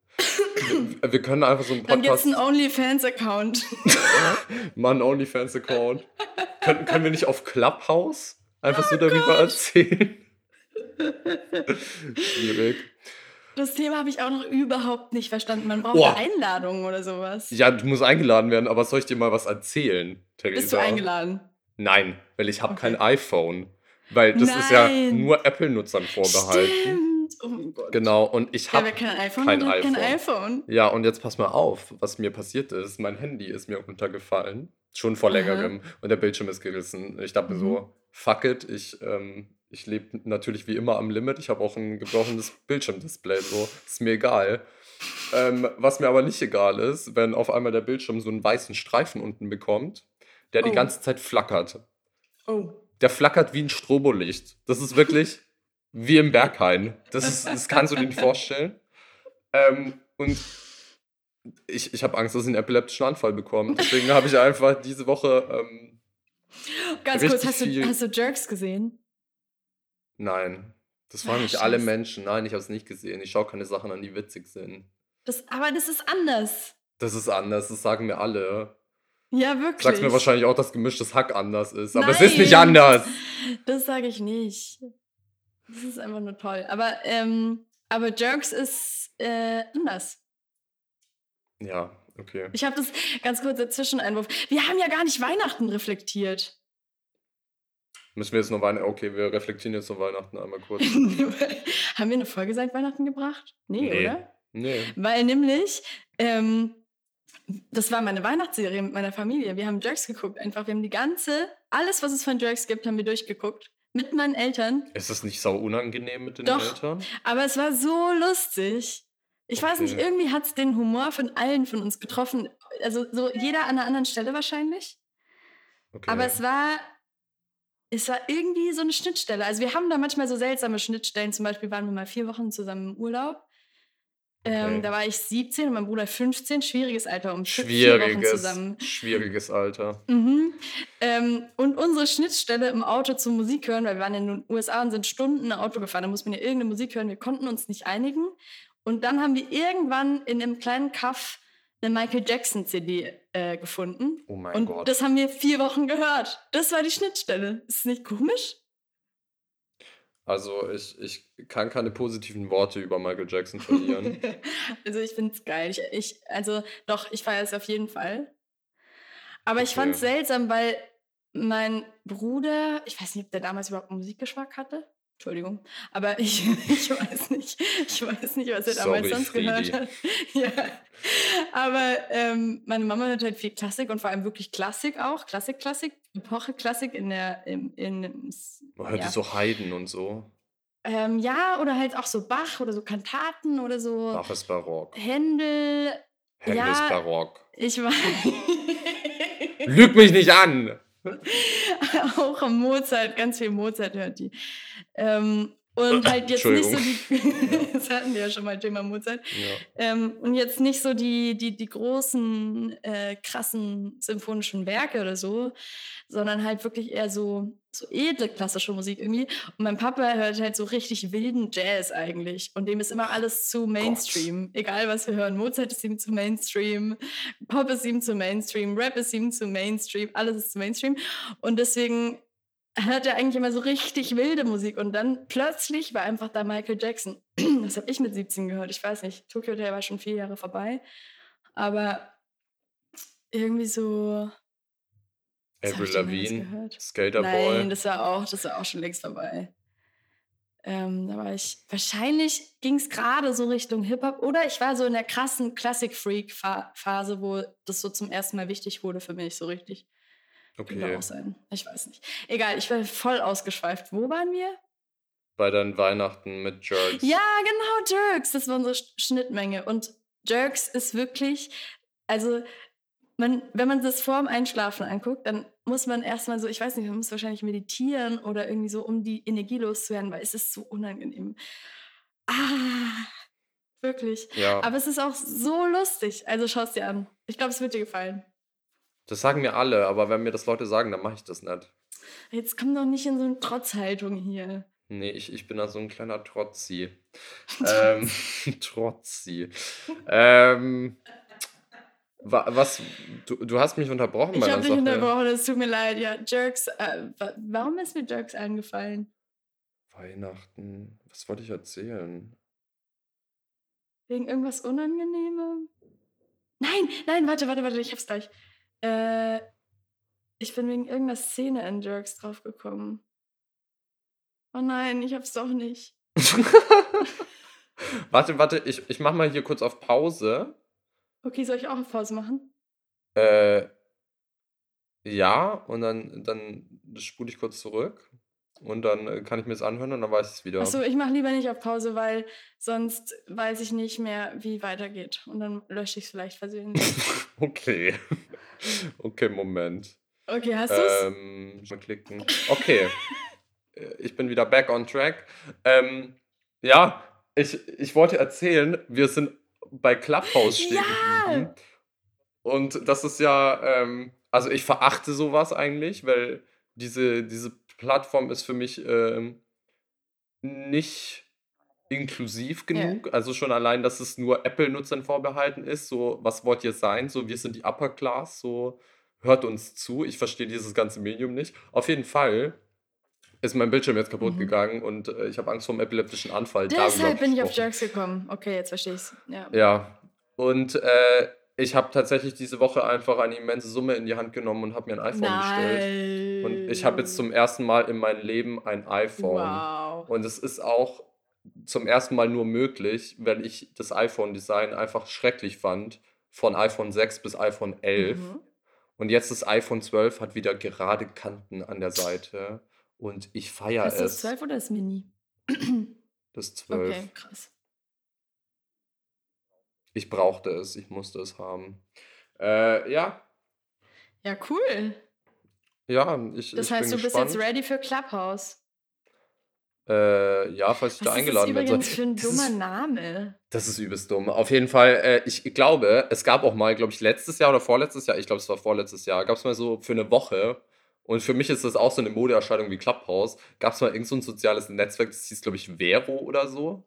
Wir, können einfach so einen Podcast. Dann gibt's einen OnlyFans-Account. Mal einen OnlyFans-Account. können, können wir nicht auf Clubhouse einfach oh so darüber Gott. erzählen? Schwierig. Das Thema habe ich auch noch überhaupt nicht verstanden. Man braucht oh. Einladungen oder sowas. Ja, du musst eingeladen werden, aber soll ich dir mal was erzählen, Theresa? Bist du eingeladen? Nein, weil ich habe okay. kein iPhone. Weil das Nein. ist ja nur Apple-Nutzern vorbehalten. Stimmt. Oh mein Gott. Genau, und ich habe kein, iPhone, kein, iPhone. kein iPhone. Ja, und jetzt pass mal auf, was mir passiert ist. Mein Handy ist mir runtergefallen. Schon vor längerem. Aha. Und der Bildschirm ist gerissen. Ich dachte mir mhm. so, fuck it, ich ähm, ich lebe natürlich wie immer am Limit. Ich habe auch ein gebrochenes Bildschirmdisplay, so ist mir egal. Ähm, was mir aber nicht egal ist, wenn auf einmal der Bildschirm so einen weißen Streifen unten bekommt, der oh. die ganze Zeit flackert. Oh. Der flackert wie ein Strobolicht. Das ist wirklich wie im Berghain. Das, ist, das kannst du dir nicht vorstellen. Ähm, und ich, ich habe Angst, dass ich einen epileptischen Anfall bekomme. Deswegen habe ich einfach diese Woche. Ähm, Ganz kurz, hast du, hast du Jerks gesehen? Nein. Das fragen mich alle Menschen. Nein, ich habe es nicht gesehen. Ich schaue keine Sachen an, die witzig sind. Das, aber das ist anders. Das ist anders, das sagen mir alle. Ja, wirklich. Sagst mir wahrscheinlich auch, dass gemischtes Hack anders ist. Aber Nein, es ist nicht anders. Das sage ich nicht. Das ist einfach nur toll. Aber, ähm, aber Jerks ist äh, anders. Ja, okay. Ich habe das ganz kurz Zwischeneinwurf. Wir haben ja gar nicht Weihnachten reflektiert. Müssen wir jetzt noch Weihnachten. Okay, wir reflektieren jetzt noch Weihnachten einmal kurz. Haben wir eine Folge seit Weihnachten gebracht? Nee, nee. oder? Nee. Weil nämlich, ähm, das war meine Weihnachtsserie mit meiner Familie. Wir haben Jerks geguckt. Einfach, wir haben die ganze, alles, was es von Jerks gibt, haben wir durchgeguckt. Mit meinen Eltern. Ist das nicht sau unangenehm mit den Doch, Eltern? Aber es war so lustig. Ich okay. weiß nicht, irgendwie hat es den Humor von allen von uns getroffen. Also so jeder an einer anderen Stelle wahrscheinlich. Okay. Aber es war es war irgendwie so eine Schnittstelle. Also wir haben da manchmal so seltsame Schnittstellen. Zum Beispiel waren wir mal vier Wochen zusammen im Urlaub. Ähm, da war ich 17 und mein Bruder 15. Schwieriges Alter, um vier Wochen zusammen. Schwieriges Alter. Mhm. Ähm, und unsere Schnittstelle im Auto zum Musik hören, weil wir waren in den USA und sind Stunden Auto gefahren, da muss man ja irgendeine Musik hören. Wir konnten uns nicht einigen. Und dann haben wir irgendwann in einem kleinen Kaff eine Michael Jackson CD äh, gefunden. Oh mein und Gott. das haben wir vier Wochen gehört. Das war die Schnittstelle. Ist es nicht komisch? Also ich, ich kann keine positiven Worte über Michael Jackson verlieren. also ich finde es geil. Ich, ich, also doch, ich feiere es auf jeden Fall. Aber okay. ich fand es seltsam, weil mein Bruder, ich weiß nicht, ob der damals überhaupt Musikgeschmack hatte. Entschuldigung, aber ich, ich weiß nicht, ich weiß nicht, was er damals Sorry, sonst Friedi. gehört hat. ja. Aber ähm, meine Mama hört halt viel Klassik und vor allem wirklich Klassik auch, Klassik, Klassik, Epoche Klassik in der, in, in, Man hört ja. so Haydn und so. Ähm, ja, oder halt auch so Bach oder so Kantaten oder so. Bach ist Barock. Händel. Händel ja, ist Barock. Ich weiß. Lüg mich nicht an! auch Mozart, ganz viel Mozart hört die. Ähm, und halt jetzt nicht so die, das hatten wir ja schon mal Thema Mozart. Ja. Ähm, und jetzt nicht so die, die, die großen, äh, krassen symphonischen Werke oder so, sondern halt wirklich eher so, so edle klassische Musik irgendwie. Und mein Papa hört halt so richtig wilden Jazz eigentlich. Und dem ist immer alles zu Mainstream. Gott. Egal was wir hören. Mozart ist ihm zu Mainstream, Pop ist ihm zu Mainstream, Rap ist ihm zu Mainstream, alles ist zu Mainstream. Und deswegen hört er eigentlich immer so richtig wilde Musik und dann plötzlich war einfach da Michael Jackson. Das habe ich mit 17 gehört. Ich weiß nicht, Tokyo Hotel war schon vier Jahre vorbei, aber irgendwie so. Avril Lavigne, Skater Boy. Nein, das war auch, das war auch schon längst vorbei. Ähm, da war ich, wahrscheinlich ging es gerade so Richtung Hip-Hop oder ich war so in der krassen Classic-Freak-Phase, wo das so zum ersten Mal wichtig wurde für mich, so richtig. Okay. Könnte auch sein. Ich weiß nicht. Egal, ich war voll ausgeschweift. Wo waren wir? Bei deinen Weihnachten mit Jerks. Ja, genau, Jerks. Das war unsere Schnittmenge. Und Jerks ist wirklich, also man, wenn man das vorm Einschlafen anguckt, dann muss man erstmal so, ich weiß nicht, man muss wahrscheinlich meditieren oder irgendwie so, um die Energie loszuwerden, weil es ist so unangenehm. Ah, wirklich. Ja. Aber es ist auch so lustig. Also schau es dir an. Ich glaube, es wird dir gefallen. Das sagen mir alle, aber wenn mir das Leute sagen, dann mache ich das nicht. Jetzt komm doch nicht in so eine Trotzhaltung hier. Nee, ich, ich bin da so ein kleiner Trotzi. ähm, Trotzi. ähm, was, du, du hast mich unterbrochen Ich habe dich unterbrochen, es tut mir leid. Ja, Jerks, äh, warum ist mir Jerks eingefallen? Weihnachten, was wollte ich erzählen? Wegen irgendwas Unangenehmem? Nein, nein, warte, warte, warte, ich hab's gleich. Äh, ich bin wegen irgendeiner Szene in Jerks draufgekommen. Oh nein, ich hab's doch nicht. warte, warte, ich, ich mach mal hier kurz auf Pause. Okay, soll ich auch auf Pause machen? Äh, ja, und dann, dann spule ich kurz zurück. Und dann äh, kann ich mir das anhören und dann weiß ich es wieder. Achso, ich mache lieber nicht auf Pause, weil sonst weiß ich nicht mehr, wie weitergeht. Und dann lösche ich es vielleicht versehentlich. okay. okay, Moment. Okay, hast du es? Ähm, mal klicken. Okay. Äh, ich bin wieder back on track. Ähm, ja, ich, ich wollte erzählen, wir sind bei Clubhouse stehen ja! Und das ist ja, ähm, also ich verachte sowas eigentlich, weil diese, diese Plattform ist für mich ähm, nicht inklusiv genug. Ja. Also schon allein, dass es nur Apple-Nutzern vorbehalten ist. So, was wollt ihr sein? So, wir sind die Upper Class. So, hört uns zu. Ich verstehe dieses ganze Medium nicht. Auf jeden Fall ist mein Bildschirm jetzt kaputt mhm. gegangen und äh, ich habe Angst vor einem epileptischen Anfall. Deshalb bin ich auf Jerks gekommen. Okay, jetzt verstehe ich es. Ja. ja. Und äh, ich habe tatsächlich diese Woche einfach eine immense Summe in die Hand genommen und habe mir ein iPhone Nein. bestellt. Und ich habe jetzt zum ersten Mal in meinem Leben ein iPhone. Wow. Und es ist auch zum ersten Mal nur möglich, weil ich das iPhone-Design einfach schrecklich fand. Von iPhone 6 bis iPhone 11. Mhm. Und jetzt das iPhone 12 hat wieder gerade Kanten an der Seite. Und ich feiere es. Ist das 12 oder das Mini? Das 12. Okay, krass. Ich brauchte es, ich musste es haben. Äh, ja. Ja, cool. Ja, ich. Das ich heißt, du gespannt. bist jetzt ready für Clubhouse. Äh, ja, falls ich Was da eingeladen werde. Was ist das für ein dummer ist, Name? Das ist übelst dumm. Auf jeden Fall, äh, ich glaube, es gab auch mal, glaube ich, letztes Jahr oder vorletztes Jahr, ich glaube, es war vorletztes Jahr, gab es mal so für eine Woche, und für mich ist das auch so eine Modeerscheinung wie Clubhouse, gab es mal irgend so ein soziales Netzwerk, das hieß, glaube ich, Vero oder so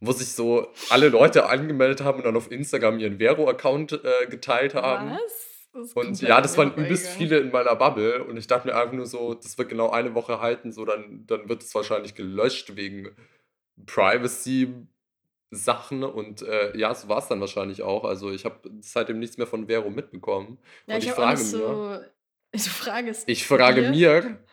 wo sich so alle Leute angemeldet haben und dann auf Instagram ihren Vero-Account äh, geteilt haben. Was? Und ja, das waren übelst viele in meiner Bubble und ich dachte mir einfach nur so, das wird genau eine Woche halten, so dann, dann wird es wahrscheinlich gelöscht wegen Privacy-Sachen und äh, ja, so war es dann wahrscheinlich auch. Also ich habe seitdem nichts mehr von Vero mitbekommen. Ja, und ich, ich frage so, mir. Du fragest ich frage mir,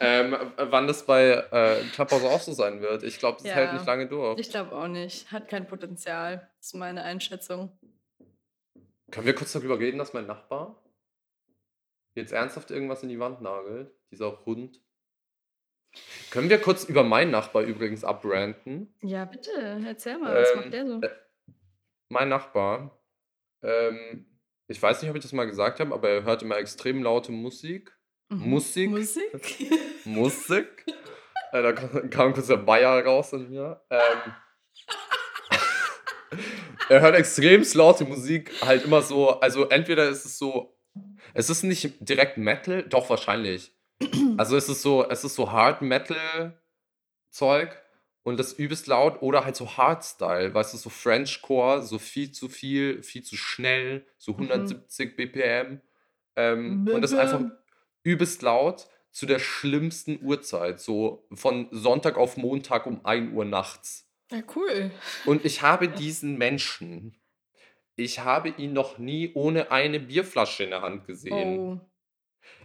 ähm, wann das bei äh, Clubhouse auch so sein wird. Ich glaube, das ja, hält nicht lange durch. Ich glaube auch nicht. Hat kein Potenzial. Das ist meine Einschätzung. Können wir kurz darüber reden, dass mein Nachbar jetzt ernsthaft irgendwas in die Wand nagelt? Dieser Hund. Können wir kurz über meinen Nachbar übrigens abranten? Ja, bitte. Erzähl mal, was ähm, macht der so? Äh, mein Nachbar, ähm, ich weiß nicht, ob ich das mal gesagt habe, aber er hört immer extrem laute Musik Mhm. Musik. Musik? Musik. Äh, da kam, kurz der Bayer raus in mir. Ähm, er hört extrem laute Musik, halt immer so, also entweder ist es so, es ist nicht direkt Metal, doch wahrscheinlich. Also es ist so, es ist so Hard Metal Zeug und das übelst laut oder halt so Hardstyle, weißt du, so Frenchcore, so viel zu viel, viel zu schnell, so Mhm. 170 BPM. Ähm, und das ist einfach übelst laut zu der schlimmsten Uhrzeit, so von Sonntag auf Montag um 1 Uhr nachts. Ja, cool. Und ich habe diesen Menschen, ich habe ihn noch nie ohne eine Bierflasche in der Hand gesehen. Oh.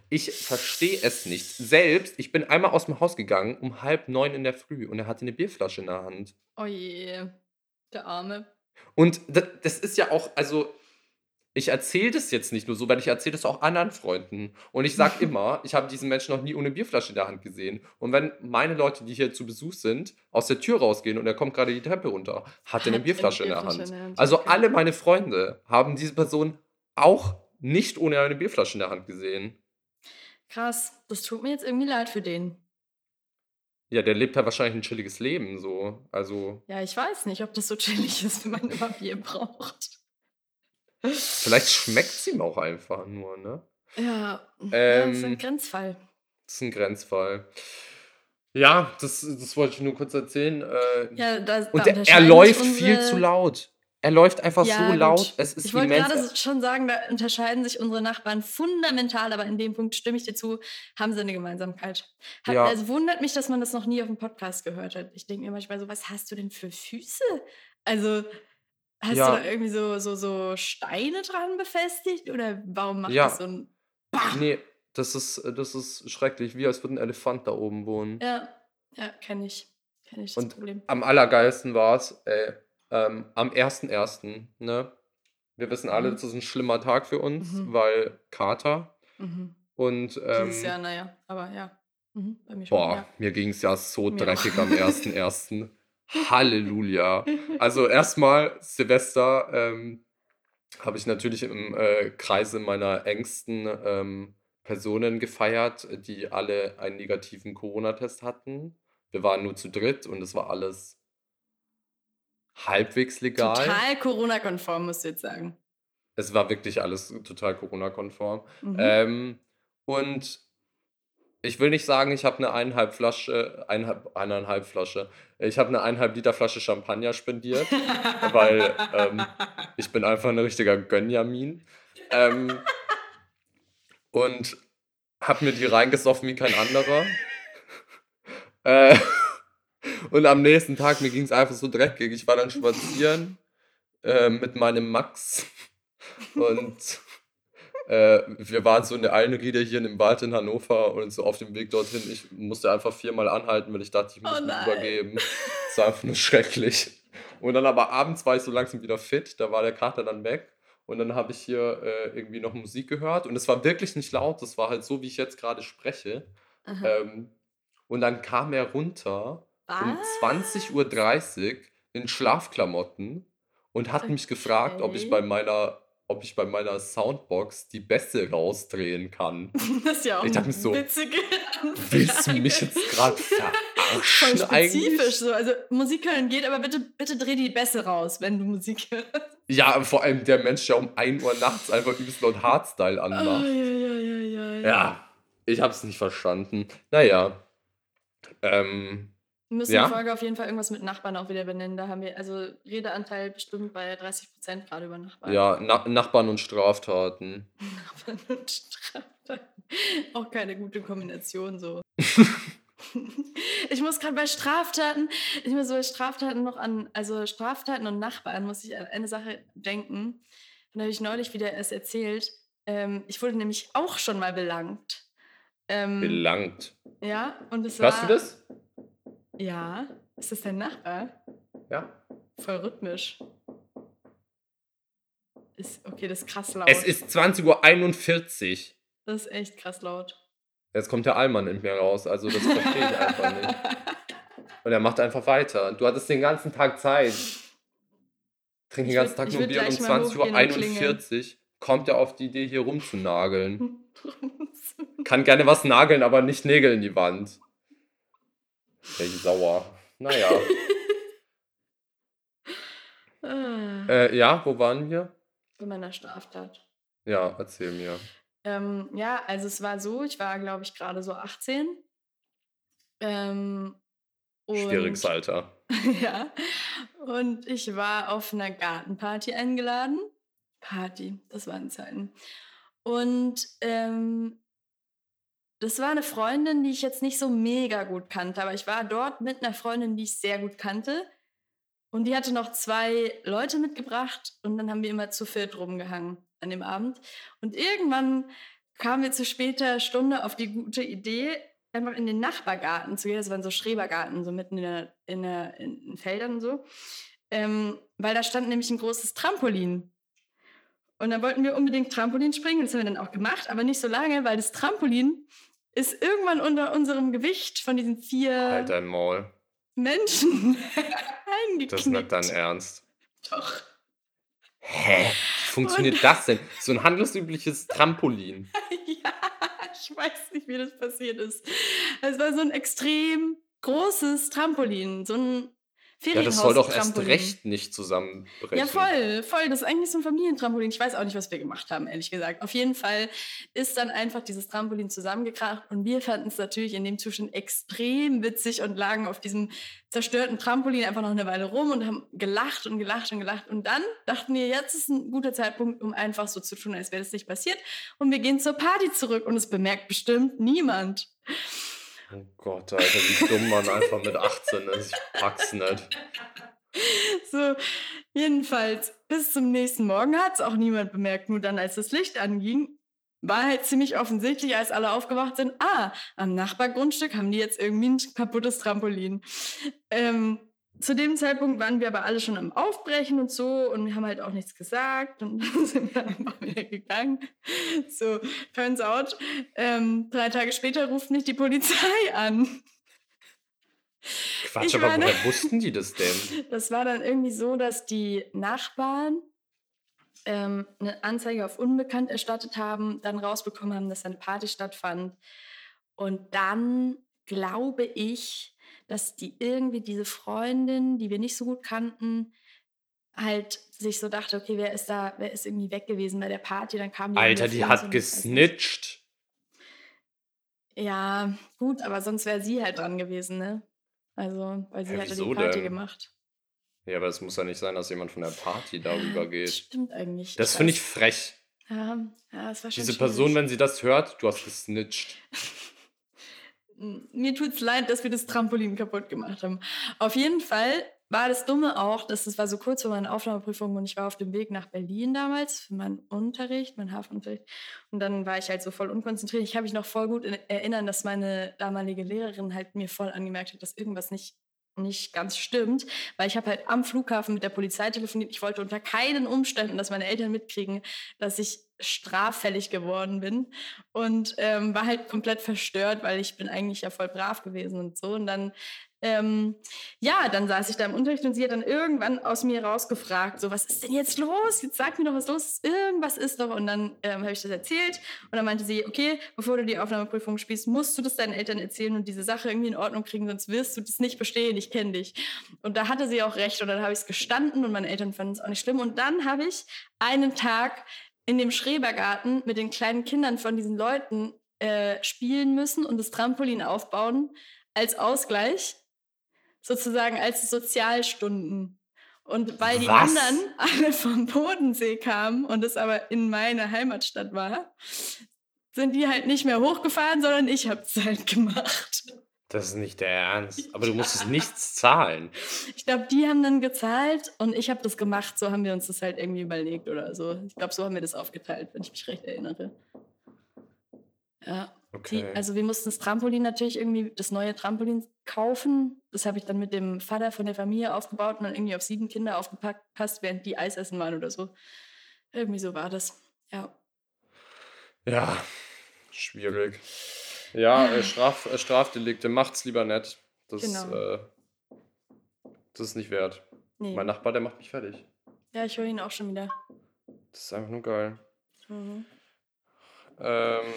Ich verstehe es nicht. Selbst, ich bin einmal aus dem Haus gegangen um halb neun in der Früh und er hatte eine Bierflasche in der Hand. Oh je. Der Arme. Und das, das ist ja auch, also ich erzähle das jetzt nicht nur so, weil ich erzähle das auch anderen Freunden. Und ich sage immer, ich habe diesen Menschen noch nie ohne Bierflasche in der Hand gesehen. Und wenn meine Leute, die hier zu Besuch sind, aus der Tür rausgehen und er kommt gerade die Treppe runter, hat er eine Bierflasche in der Hand. in der Hand, Also okay. alle meine Freunde haben diese Person auch nicht ohne eine Bierflasche in der Hand gesehen. Krass. Das tut mir jetzt irgendwie leid für den. Ja, der lebt halt wahrscheinlich ein chilliges Leben, so. Also, Ja, ich weiß nicht, ob das so chillig ist, wenn man immer Bier braucht. Vielleicht schmeckt es ihm auch einfach nur, ne? Ja, ja, das ist ein Ähm, Grenzfall. Das ist ein Grenzfall. Ja, das, das wollte ich nur kurz erzählen. Äh, Ja, da, da und der, er läuft sich viel unsere- zu laut. Er läuft einfach Ja, so gut. laut. Es ist Ich wollte immens. gerade schon sagen, da unterscheiden sich unsere Nachbarn fundamental, aber in dem Punkt stimme ich dir zu, haben sie eine Gemeinsamkeit. Hat, Ja. Also wundert mich, dass man das noch nie auf dem Podcast gehört hat. Ich denke mir manchmal so, was hast du denn für Füße? Also hast Ja. du da irgendwie so, so, so Steine dran befestigt oder warum macht Ja. das so ein... Nee, das ist, das ist schrecklich. Wie als würde ein Elefant da oben wohnen. Ja, ja, kenne ich. Kenne ich das Und Problem. am allergeilsten war es, ey, ähm, am 1.1., ne? Wir wissen alle, Mhm. das ist ein schlimmer Tag für uns, Mhm. weil Kater. Mhm. Und ähm, Dieses Jahr, naja, aber ja. Mhm, bei mir schon, boah, ja. mir ging es ja so Mir dreckig auch. am 1.1. Halleluja. Also erstmal Silvester ähm, habe ich natürlich im äh, Kreise meiner engsten ähm, Personen gefeiert, die alle einen negativen Corona-Test hatten. Wir waren nur zu dritt und es war alles halbwegs legal. Total Corona-konform, musst du jetzt sagen. Es war wirklich alles total Corona-konform. Mhm. Ähm, und ich will nicht sagen, ich habe eine eineinhalb Flasche, eineinhalb, eineinhalb Flasche, ich habe eine eineinhalb Liter Flasche Champagner spendiert, weil ähm, ich bin einfach ein richtiger Gönjamin. Ähm, und habe mir die reingesoffen wie kein anderer. äh, und am nächsten Tag, mir ging es einfach so dreckig. Ich war dann spazieren äh, mit meinem Max und äh, wir waren so in der Allenriede hier in dem Wald in Hannover und so auf dem Weg dorthin, ich musste einfach viermal anhalten, weil ich dachte, ich muss Oh mich übergeben. Das war einfach nur schrecklich. Und dann aber abends war ich so langsam wieder fit, da war der Kater dann weg. Und dann habe ich hier äh, irgendwie noch Musik gehört und es war wirklich nicht laut, das war halt so, wie ich jetzt gerade spreche. Ähm, und dann kam er runter um Was? 20.30 Uhr in Schlafklamotten und hat mich gefragt, ob ich Okay. bei meiner, ob ich bei meiner Soundbox die Bässe rausdrehen kann. Das ist ja auch Ich dachte mir so, witzige Willst du Anfrage. mich jetzt gerade Voll verarschen spezifisch eigentlich? so. Also Musik hören geht, aber bitte, bitte dreh die Bässe raus, wenn du Musik hörst. Ja, vor allem der Mensch, der um 1 Uhr nachts einfach übelst laut Hardstyle Oh, ja, anmacht. ja, ja, ja, Ja, ich hab's nicht verstanden. Naja. Ähm, Wir müssen Ja? die Folge auf jeden Fall irgendwas mit Nachbarn auch wieder benennen. Da haben wir also Redeanteil bestimmt bei 30 Prozent gerade über Nachbarn. ja, Na Nachbarn und Straftaten. Nachbarn und Straftaten. Auch keine gute Kombination so. ich muss gerade bei Straftaten, ich muss so bei Straftaten noch an, also Straftaten und Nachbarn muss ich an eine Sache denken. Und da habe ich neulich wieder erst erzählt. Ähm, ich wurde nämlich auch schon mal belangt. Ähm, Belangt. Ja, und es war. Hörst du das? Ja. Ist das dein Nachbar? Ja. Voll rhythmisch. Ist, okay, das ist krass laut. Es ist 20.41 Uhr. das ist echt krass laut. Jetzt kommt der Allmann in mir raus, also das verstehe ich einfach nicht. Und er macht einfach weiter. Du hattest den ganzen Tag Zeit. Trink den ganzen Tag nur Bier und um gleich mal hochgehen und 20.41 Uhr kommt er auf die Idee, hier rumzunageln? Kann gerne was nageln, aber nicht Nägel in die Wand. Wäre ich sauer. Naja. Ah, Äh, ja, wo waren wir? Bei meiner Straftat. Ja, erzähl mir. Ähm, ja, also es war so, ich war, glaube ich, gerade so 18. Ähm, Schwieriges Alter. ja, und ich war auf einer Gartenparty eingeladen. Party, das waren Zeiten. Und ähm, das war eine Freundin, die ich jetzt nicht so mega gut kannte, aber ich war dort mit einer Freundin, die ich sehr gut kannte. Und die hatte noch zwei Leute mitgebracht und dann haben wir immer zu viert rumgehangen an dem Abend. Und irgendwann kamen wir zu später Stunde auf die gute Idee, einfach in den Nachbargarten zu gehen. Das waren so Schrebergarten, so mitten in, der, in, der, in den Feldern und so. Ähm, weil da stand nämlich ein großes Trampolin. Und dann wollten wir unbedingt Trampolin springen. Das haben wir dann auch gemacht, aber nicht so lange, weil das Trampolin ist irgendwann unter unserem Gewicht von diesen vier Halt dein Maul. Menschen eingeknickt. Das ist nicht dein Ernst. Doch. Hä? Wie funktioniert das denn? So ein handelsübliches Trampolin. ja, ich weiß nicht, wie das passiert ist. Es war so ein extrem großes Trampolin, so ein Ja, das soll doch erst recht nicht zusammenbrechen. Ja, voll, voll. Das ist eigentlich so ein Familientrampolin. Ich weiß auch nicht, was wir gemacht haben, ehrlich gesagt. Auf jeden Fall ist dann einfach dieses Trampolin zusammengekracht und wir fanden es natürlich in dem Zustand extrem witzig und lagen auf diesem zerstörten Trampolin einfach noch eine Weile rum und haben gelacht und gelacht und gelacht. Und dann dachten wir, jetzt ist ein guter Zeitpunkt, um einfach so zu tun, als wäre das nicht passiert. Und wir gehen zur Party zurück und es bemerkt bestimmt niemand. Oh Gott, Alter, wie dumm man einfach mit 18 ist. Ich pack's nicht. So, jedenfalls, bis zum nächsten Morgen hat es auch niemand bemerkt. Nur dann, als das Licht anging, war halt ziemlich offensichtlich, als alle aufgewacht sind, ah, am Nachbargrundstück haben die jetzt irgendwie ein kaputtes Trampolin. Ähm, zu dem Zeitpunkt waren wir aber alle schon am Aufbrechen und so und wir haben halt auch nichts gesagt und dann sind wir einfach wieder gegangen. So, turns out, ähm, drei Tage später ruft mich die Polizei an. Quatsch, Ich aber meine- woher wussten die das denn? Das war dann irgendwie so, dass die Nachbarn ähm, eine Anzeige auf Unbekannt erstattet haben, dann rausbekommen haben, dass eine Party stattfand. Und dann glaube ich, dass die irgendwie diese Freundin, die wir nicht so gut kannten, halt sich so dachte, okay, wer ist da, wer ist irgendwie weg gewesen bei der Party? Dann kam die Alter, die hat gesnitcht. Ja, gut, aber sonst wäre sie halt dran gewesen, ne? Also, weil sie Hä, hatte die Party denn? gemacht. Ja, aber es muss ja nicht sein, dass jemand von der Party darüber Ja, geht. Stimmt eigentlich. Das finde ich frech. Ja, ja, es war schon Diese schwierig. Person, wenn sie das hört, du hast gesnitcht. Mir tut's leid, dass wir das Trampolin kaputt gemacht haben. Auf jeden Fall war das Dumme auch, dass es war so kurz vor meiner Aufnahmeprüfung und ich war auf dem Weg nach Berlin damals für meinen Unterricht, meinen Hafenunterricht. Und dann war ich halt so voll unkonzentriert. Ich habe mich noch voll gut in, erinnern, dass meine damalige Lehrerin halt mir voll angemerkt hat, dass irgendwas nicht nicht ganz stimmt, weil ich habe halt am Flughafen mit der Polizei telefoniert. Ich wollte unter keinen Umständen, dass meine Eltern mitkriegen, dass ich straffällig geworden bin und ähm, war halt komplett verstört, weil ich bin eigentlich ja voll brav gewesen und so. Und dann, ähm, ja, dann saß ich da im Unterricht und sie hat dann irgendwann aus mir rausgefragt, so, was ist denn jetzt los? Jetzt sag mir doch, was los ist. Irgendwas ist doch. Und dann ähm, habe ich das erzählt und dann meinte sie, okay, bevor du die Aufnahmeprüfung spielst, musst du das deinen Eltern erzählen und diese Sache irgendwie in Ordnung kriegen, sonst wirst du das nicht bestehen. Ich kenne dich. Und da hatte sie auch recht und dann habe ich es gestanden und meine Eltern fanden es auch nicht schlimm. Und dann habe ich einen Tag in dem Schrebergarten mit den kleinen Kindern von diesen Leuten äh, spielen müssen und das Trampolin aufbauen als Ausgleich, sozusagen als Sozialstunden. Und weil die Was? anderen alle vom Bodensee kamen und es aber in meiner Heimatstadt war, sind die halt nicht mehr hochgefahren, sondern ich habe es halt gemacht. Das ist nicht der Ernst. Aber du musstest nichts zahlen. Ich glaube, die haben dann gezahlt und ich habe das gemacht. So haben wir uns das halt irgendwie überlegt oder so. Ich glaube, so haben wir das aufgeteilt, wenn ich mich recht erinnere. Ja. Die, Okay. also wir mussten das Trampolin natürlich irgendwie, das neue Trampolin kaufen. Das habe ich dann mit dem Vater von der Familie aufgebaut und dann irgendwie auf sieben Kinder aufgepasst, während die Eis essen waren oder so. Irgendwie so war das. Ja. Ja, schwierig. Ja, äh, Straf, äh, Strafdelikte, macht's lieber nett. Das, Genau. äh, das ist nicht wert. Nee. Mein Nachbar, der macht mich fertig. Ja, ich höre ihn auch schon wieder. Das ist einfach nur geil. Mhm. Ähm,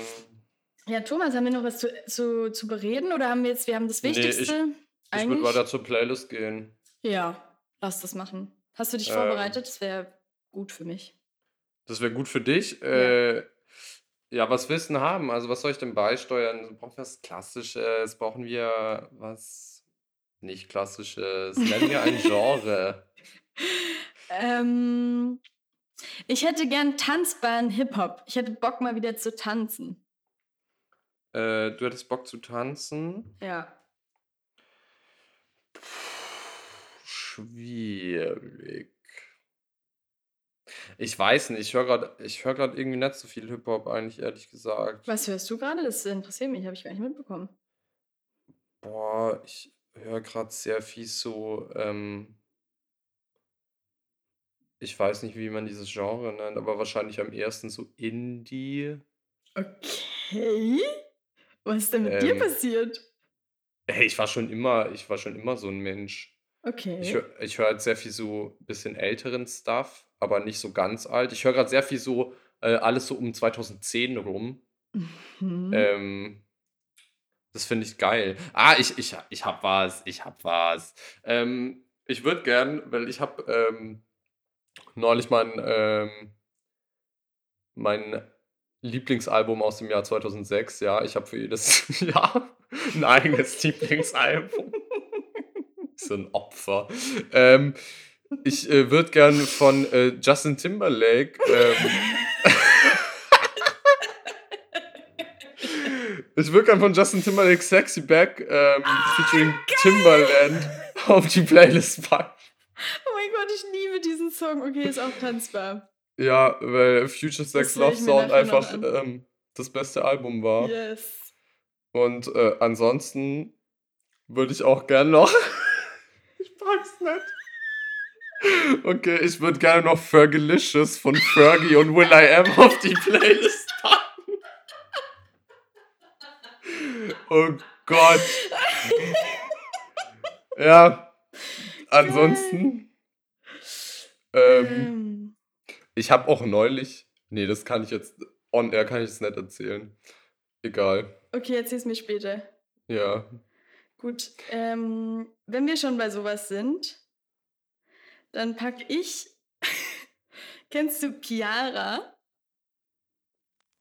ja, Thomas, haben wir noch was zu, zu, zu bereden oder haben wir jetzt, wir haben das Wichtigste? Nee, ich, ich würde weiter zur Playlist gehen. Ja, lass das machen. Hast du dich ähm, vorbereitet? Das wäre gut für mich. Das wäre gut für dich. Ja. Äh, ja, was willst du denn haben? Also, was soll ich denn beisteuern? Brauchen wir was Klassisches? Brauchen wir was nicht Klassisches? Nennen wir ein Genre. ähm, ich hätte gern tanzbaren Hip-Hop. Ich hätte Bock, mal wieder zu tanzen. Äh, du hättest Bock zu tanzen? Ja. Schwierig. Ich weiß nicht, ich höre gerade hör irgendwie nicht so viel Hip-Hop eigentlich, ehrlich gesagt. Was hörst du gerade? Das interessiert mich, habe ich gar nicht mitbekommen. Boah, ich höre gerade sehr viel so, ähm, ich weiß nicht, wie man dieses Genre nennt, aber wahrscheinlich am ersten so Indie. Okay. Was ist denn mit dir ähm, passiert? Hey, ich war schon immer, ich war schon immer so ein Mensch. Ich Okay. höre ich höre halt sehr viel so ein bisschen älteren Stuff, aber nicht so ganz alt. Ich höre gerade sehr viel so äh, alles so um 2010 rum. Mhm. Ähm, das finde ich geil. Ah, ich, ich, ich hab was, ich hab was. Ähm, ich würde gern, weil ich habe ähm, neulich mein, ähm, mein Lieblingsalbum aus dem Jahr 2006. Ja, ich habe für jedes Jahr ein eigenes Lieblingsalbum. so ein Opfer. Ähm, ich äh, würde gern von äh, Justin Timberlake. Ähm, ich würde gern von Justin Timberlake Sexy Back ähm, oh, featuring geil. Timberland auf die Playlist packen. Oh mein Gott, ich liebe diesen Song. Okay, ist auch tanzbar. Ja, weil Future Sex Love Sound einfach ähm, das beste Album war. Yes. Und äh, ansonsten würde ich auch gern noch. ich pack's nicht. Okay, ich würde gerne noch Fergalicious von Fergie und Will I Am auf die Playlist packen. Oh Gott. Ja. Ansonsten. Ähm, ähm. Ich habe auch neulich. Nee, das kann ich jetzt. On air kann ich es nicht erzählen. Egal. Okay, erzähl's mir später. Ja. Gut. Ähm, wenn wir schon bei sowas sind, dann pack ich. Kennst du Chiara?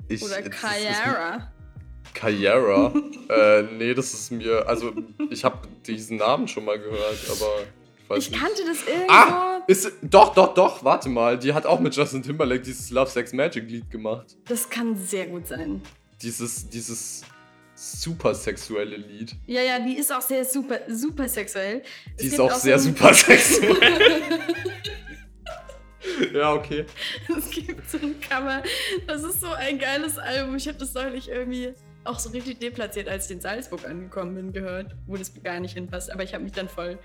Ich, Oder Chiara? Chiara? äh, nee, das ist mir. Also, ich habe diesen Namen schon mal gehört, aber. Ich, ich kannte das irgendwo. Ah, ist, doch, doch, doch, warte mal. Die hat auch mit Justin Timberlake dieses Love Sex Magic Lied gemacht. Das kann sehr gut sein. Dieses, dieses super sexuelle Lied. Ja, ja, die ist auch sehr super, super sexuell. Die es ist auch, auch sehr so super sexuell. ja, okay. Es gibt so ein Cover. Das ist so ein geiles Album. Ich habe das neulich irgendwie auch so richtig deplatziert, als ich in Salzburg angekommen bin, gehört, wo das gar nicht hinpasst. Aber ich habe mich dann voll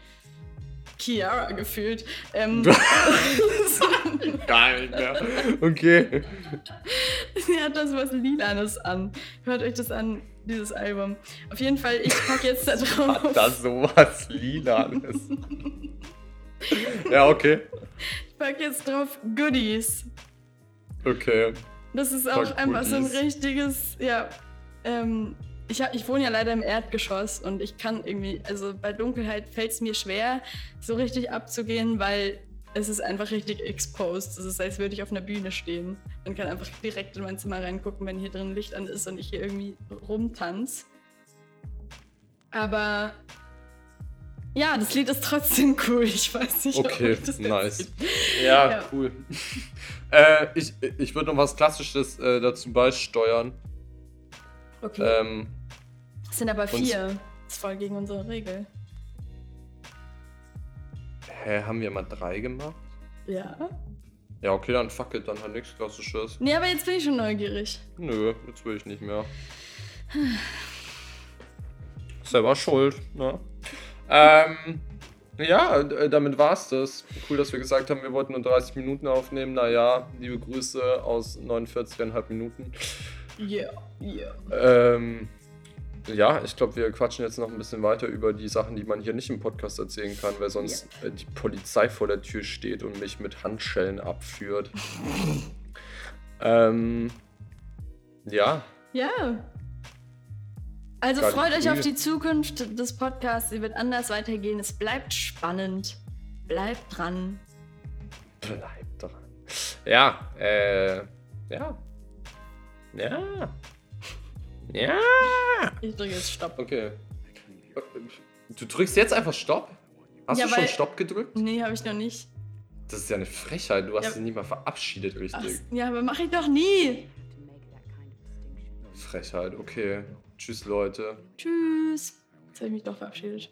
Chiara gefühlt. Ähm, Geil, ja. Okay. Sie hat das was Lilanes an. Hört euch das an, dieses Album. Auf jeden Fall, ich packe jetzt da drauf. Hat das sowas Lilanes? ja, okay. Ich packe jetzt drauf Goodies. Okay. Das ist auch einfach so ein richtiges, ja, ähm, ich, hab, ich wohne ja leider im Erdgeschoss und ich kann irgendwie, also bei Dunkelheit fällt es mir schwer, so richtig abzugehen, weil es ist einfach richtig exposed. Es ist, als würde ich auf einer Bühne stehen. Man kann einfach direkt in mein Zimmer reingucken, wenn hier drin Licht an ist und ich hier irgendwie rumtanze. Aber ja, das Lied ist trotzdem cool. Ich weiß nicht, okay, das nice. Ja, ja, cool. äh, ich ich würde noch was Klassisches äh, dazu beisteuern. Okay. Ähm, es sind aber vier. Das ist voll gegen unsere Regel. Hä, haben wir mal drei gemacht? Ja. Ja, okay, dann fuck it, dann halt nichts Klassisches. Nee, aber jetzt bin ich schon neugierig. Nö, jetzt will ich nicht mehr. Selber schuld, ne? ähm, ja, damit war's das. Cool, dass wir gesagt haben, wir wollten nur 30 Minuten aufnehmen. Naja, liebe Grüße aus 49,5 Minuten. Ja, yeah, yeah. Ähm, ja, ich glaube, wir quatschen jetzt noch ein bisschen weiter über die Sachen, die man hier nicht im Podcast erzählen kann, weil sonst yeah. die Polizei vor der Tür steht und mich mit Handschellen abführt. Ähm, ja, Ja. Also Gar freut euch cool. auf die Zukunft des Podcasts. Sie wird anders weitergehen. Es bleibt spannend. Bleibt dran. bleib dran. Ja, äh, ja. Ja. Ja. Ich drücke jetzt Stopp. Okay. Du drückst jetzt einfach Stopp? Hast Ja, du schon weil- Stopp gedrückt? Nee, habe ich noch nicht. Das ist ja eine Frechheit. Du hast Ja. dich nicht mal verabschiedet Ach, richtig. ja, aber mache ich doch nie. Frechheit, okay. Tschüss, Leute. Tschüss. Jetzt habe ich mich doch verabschiedet.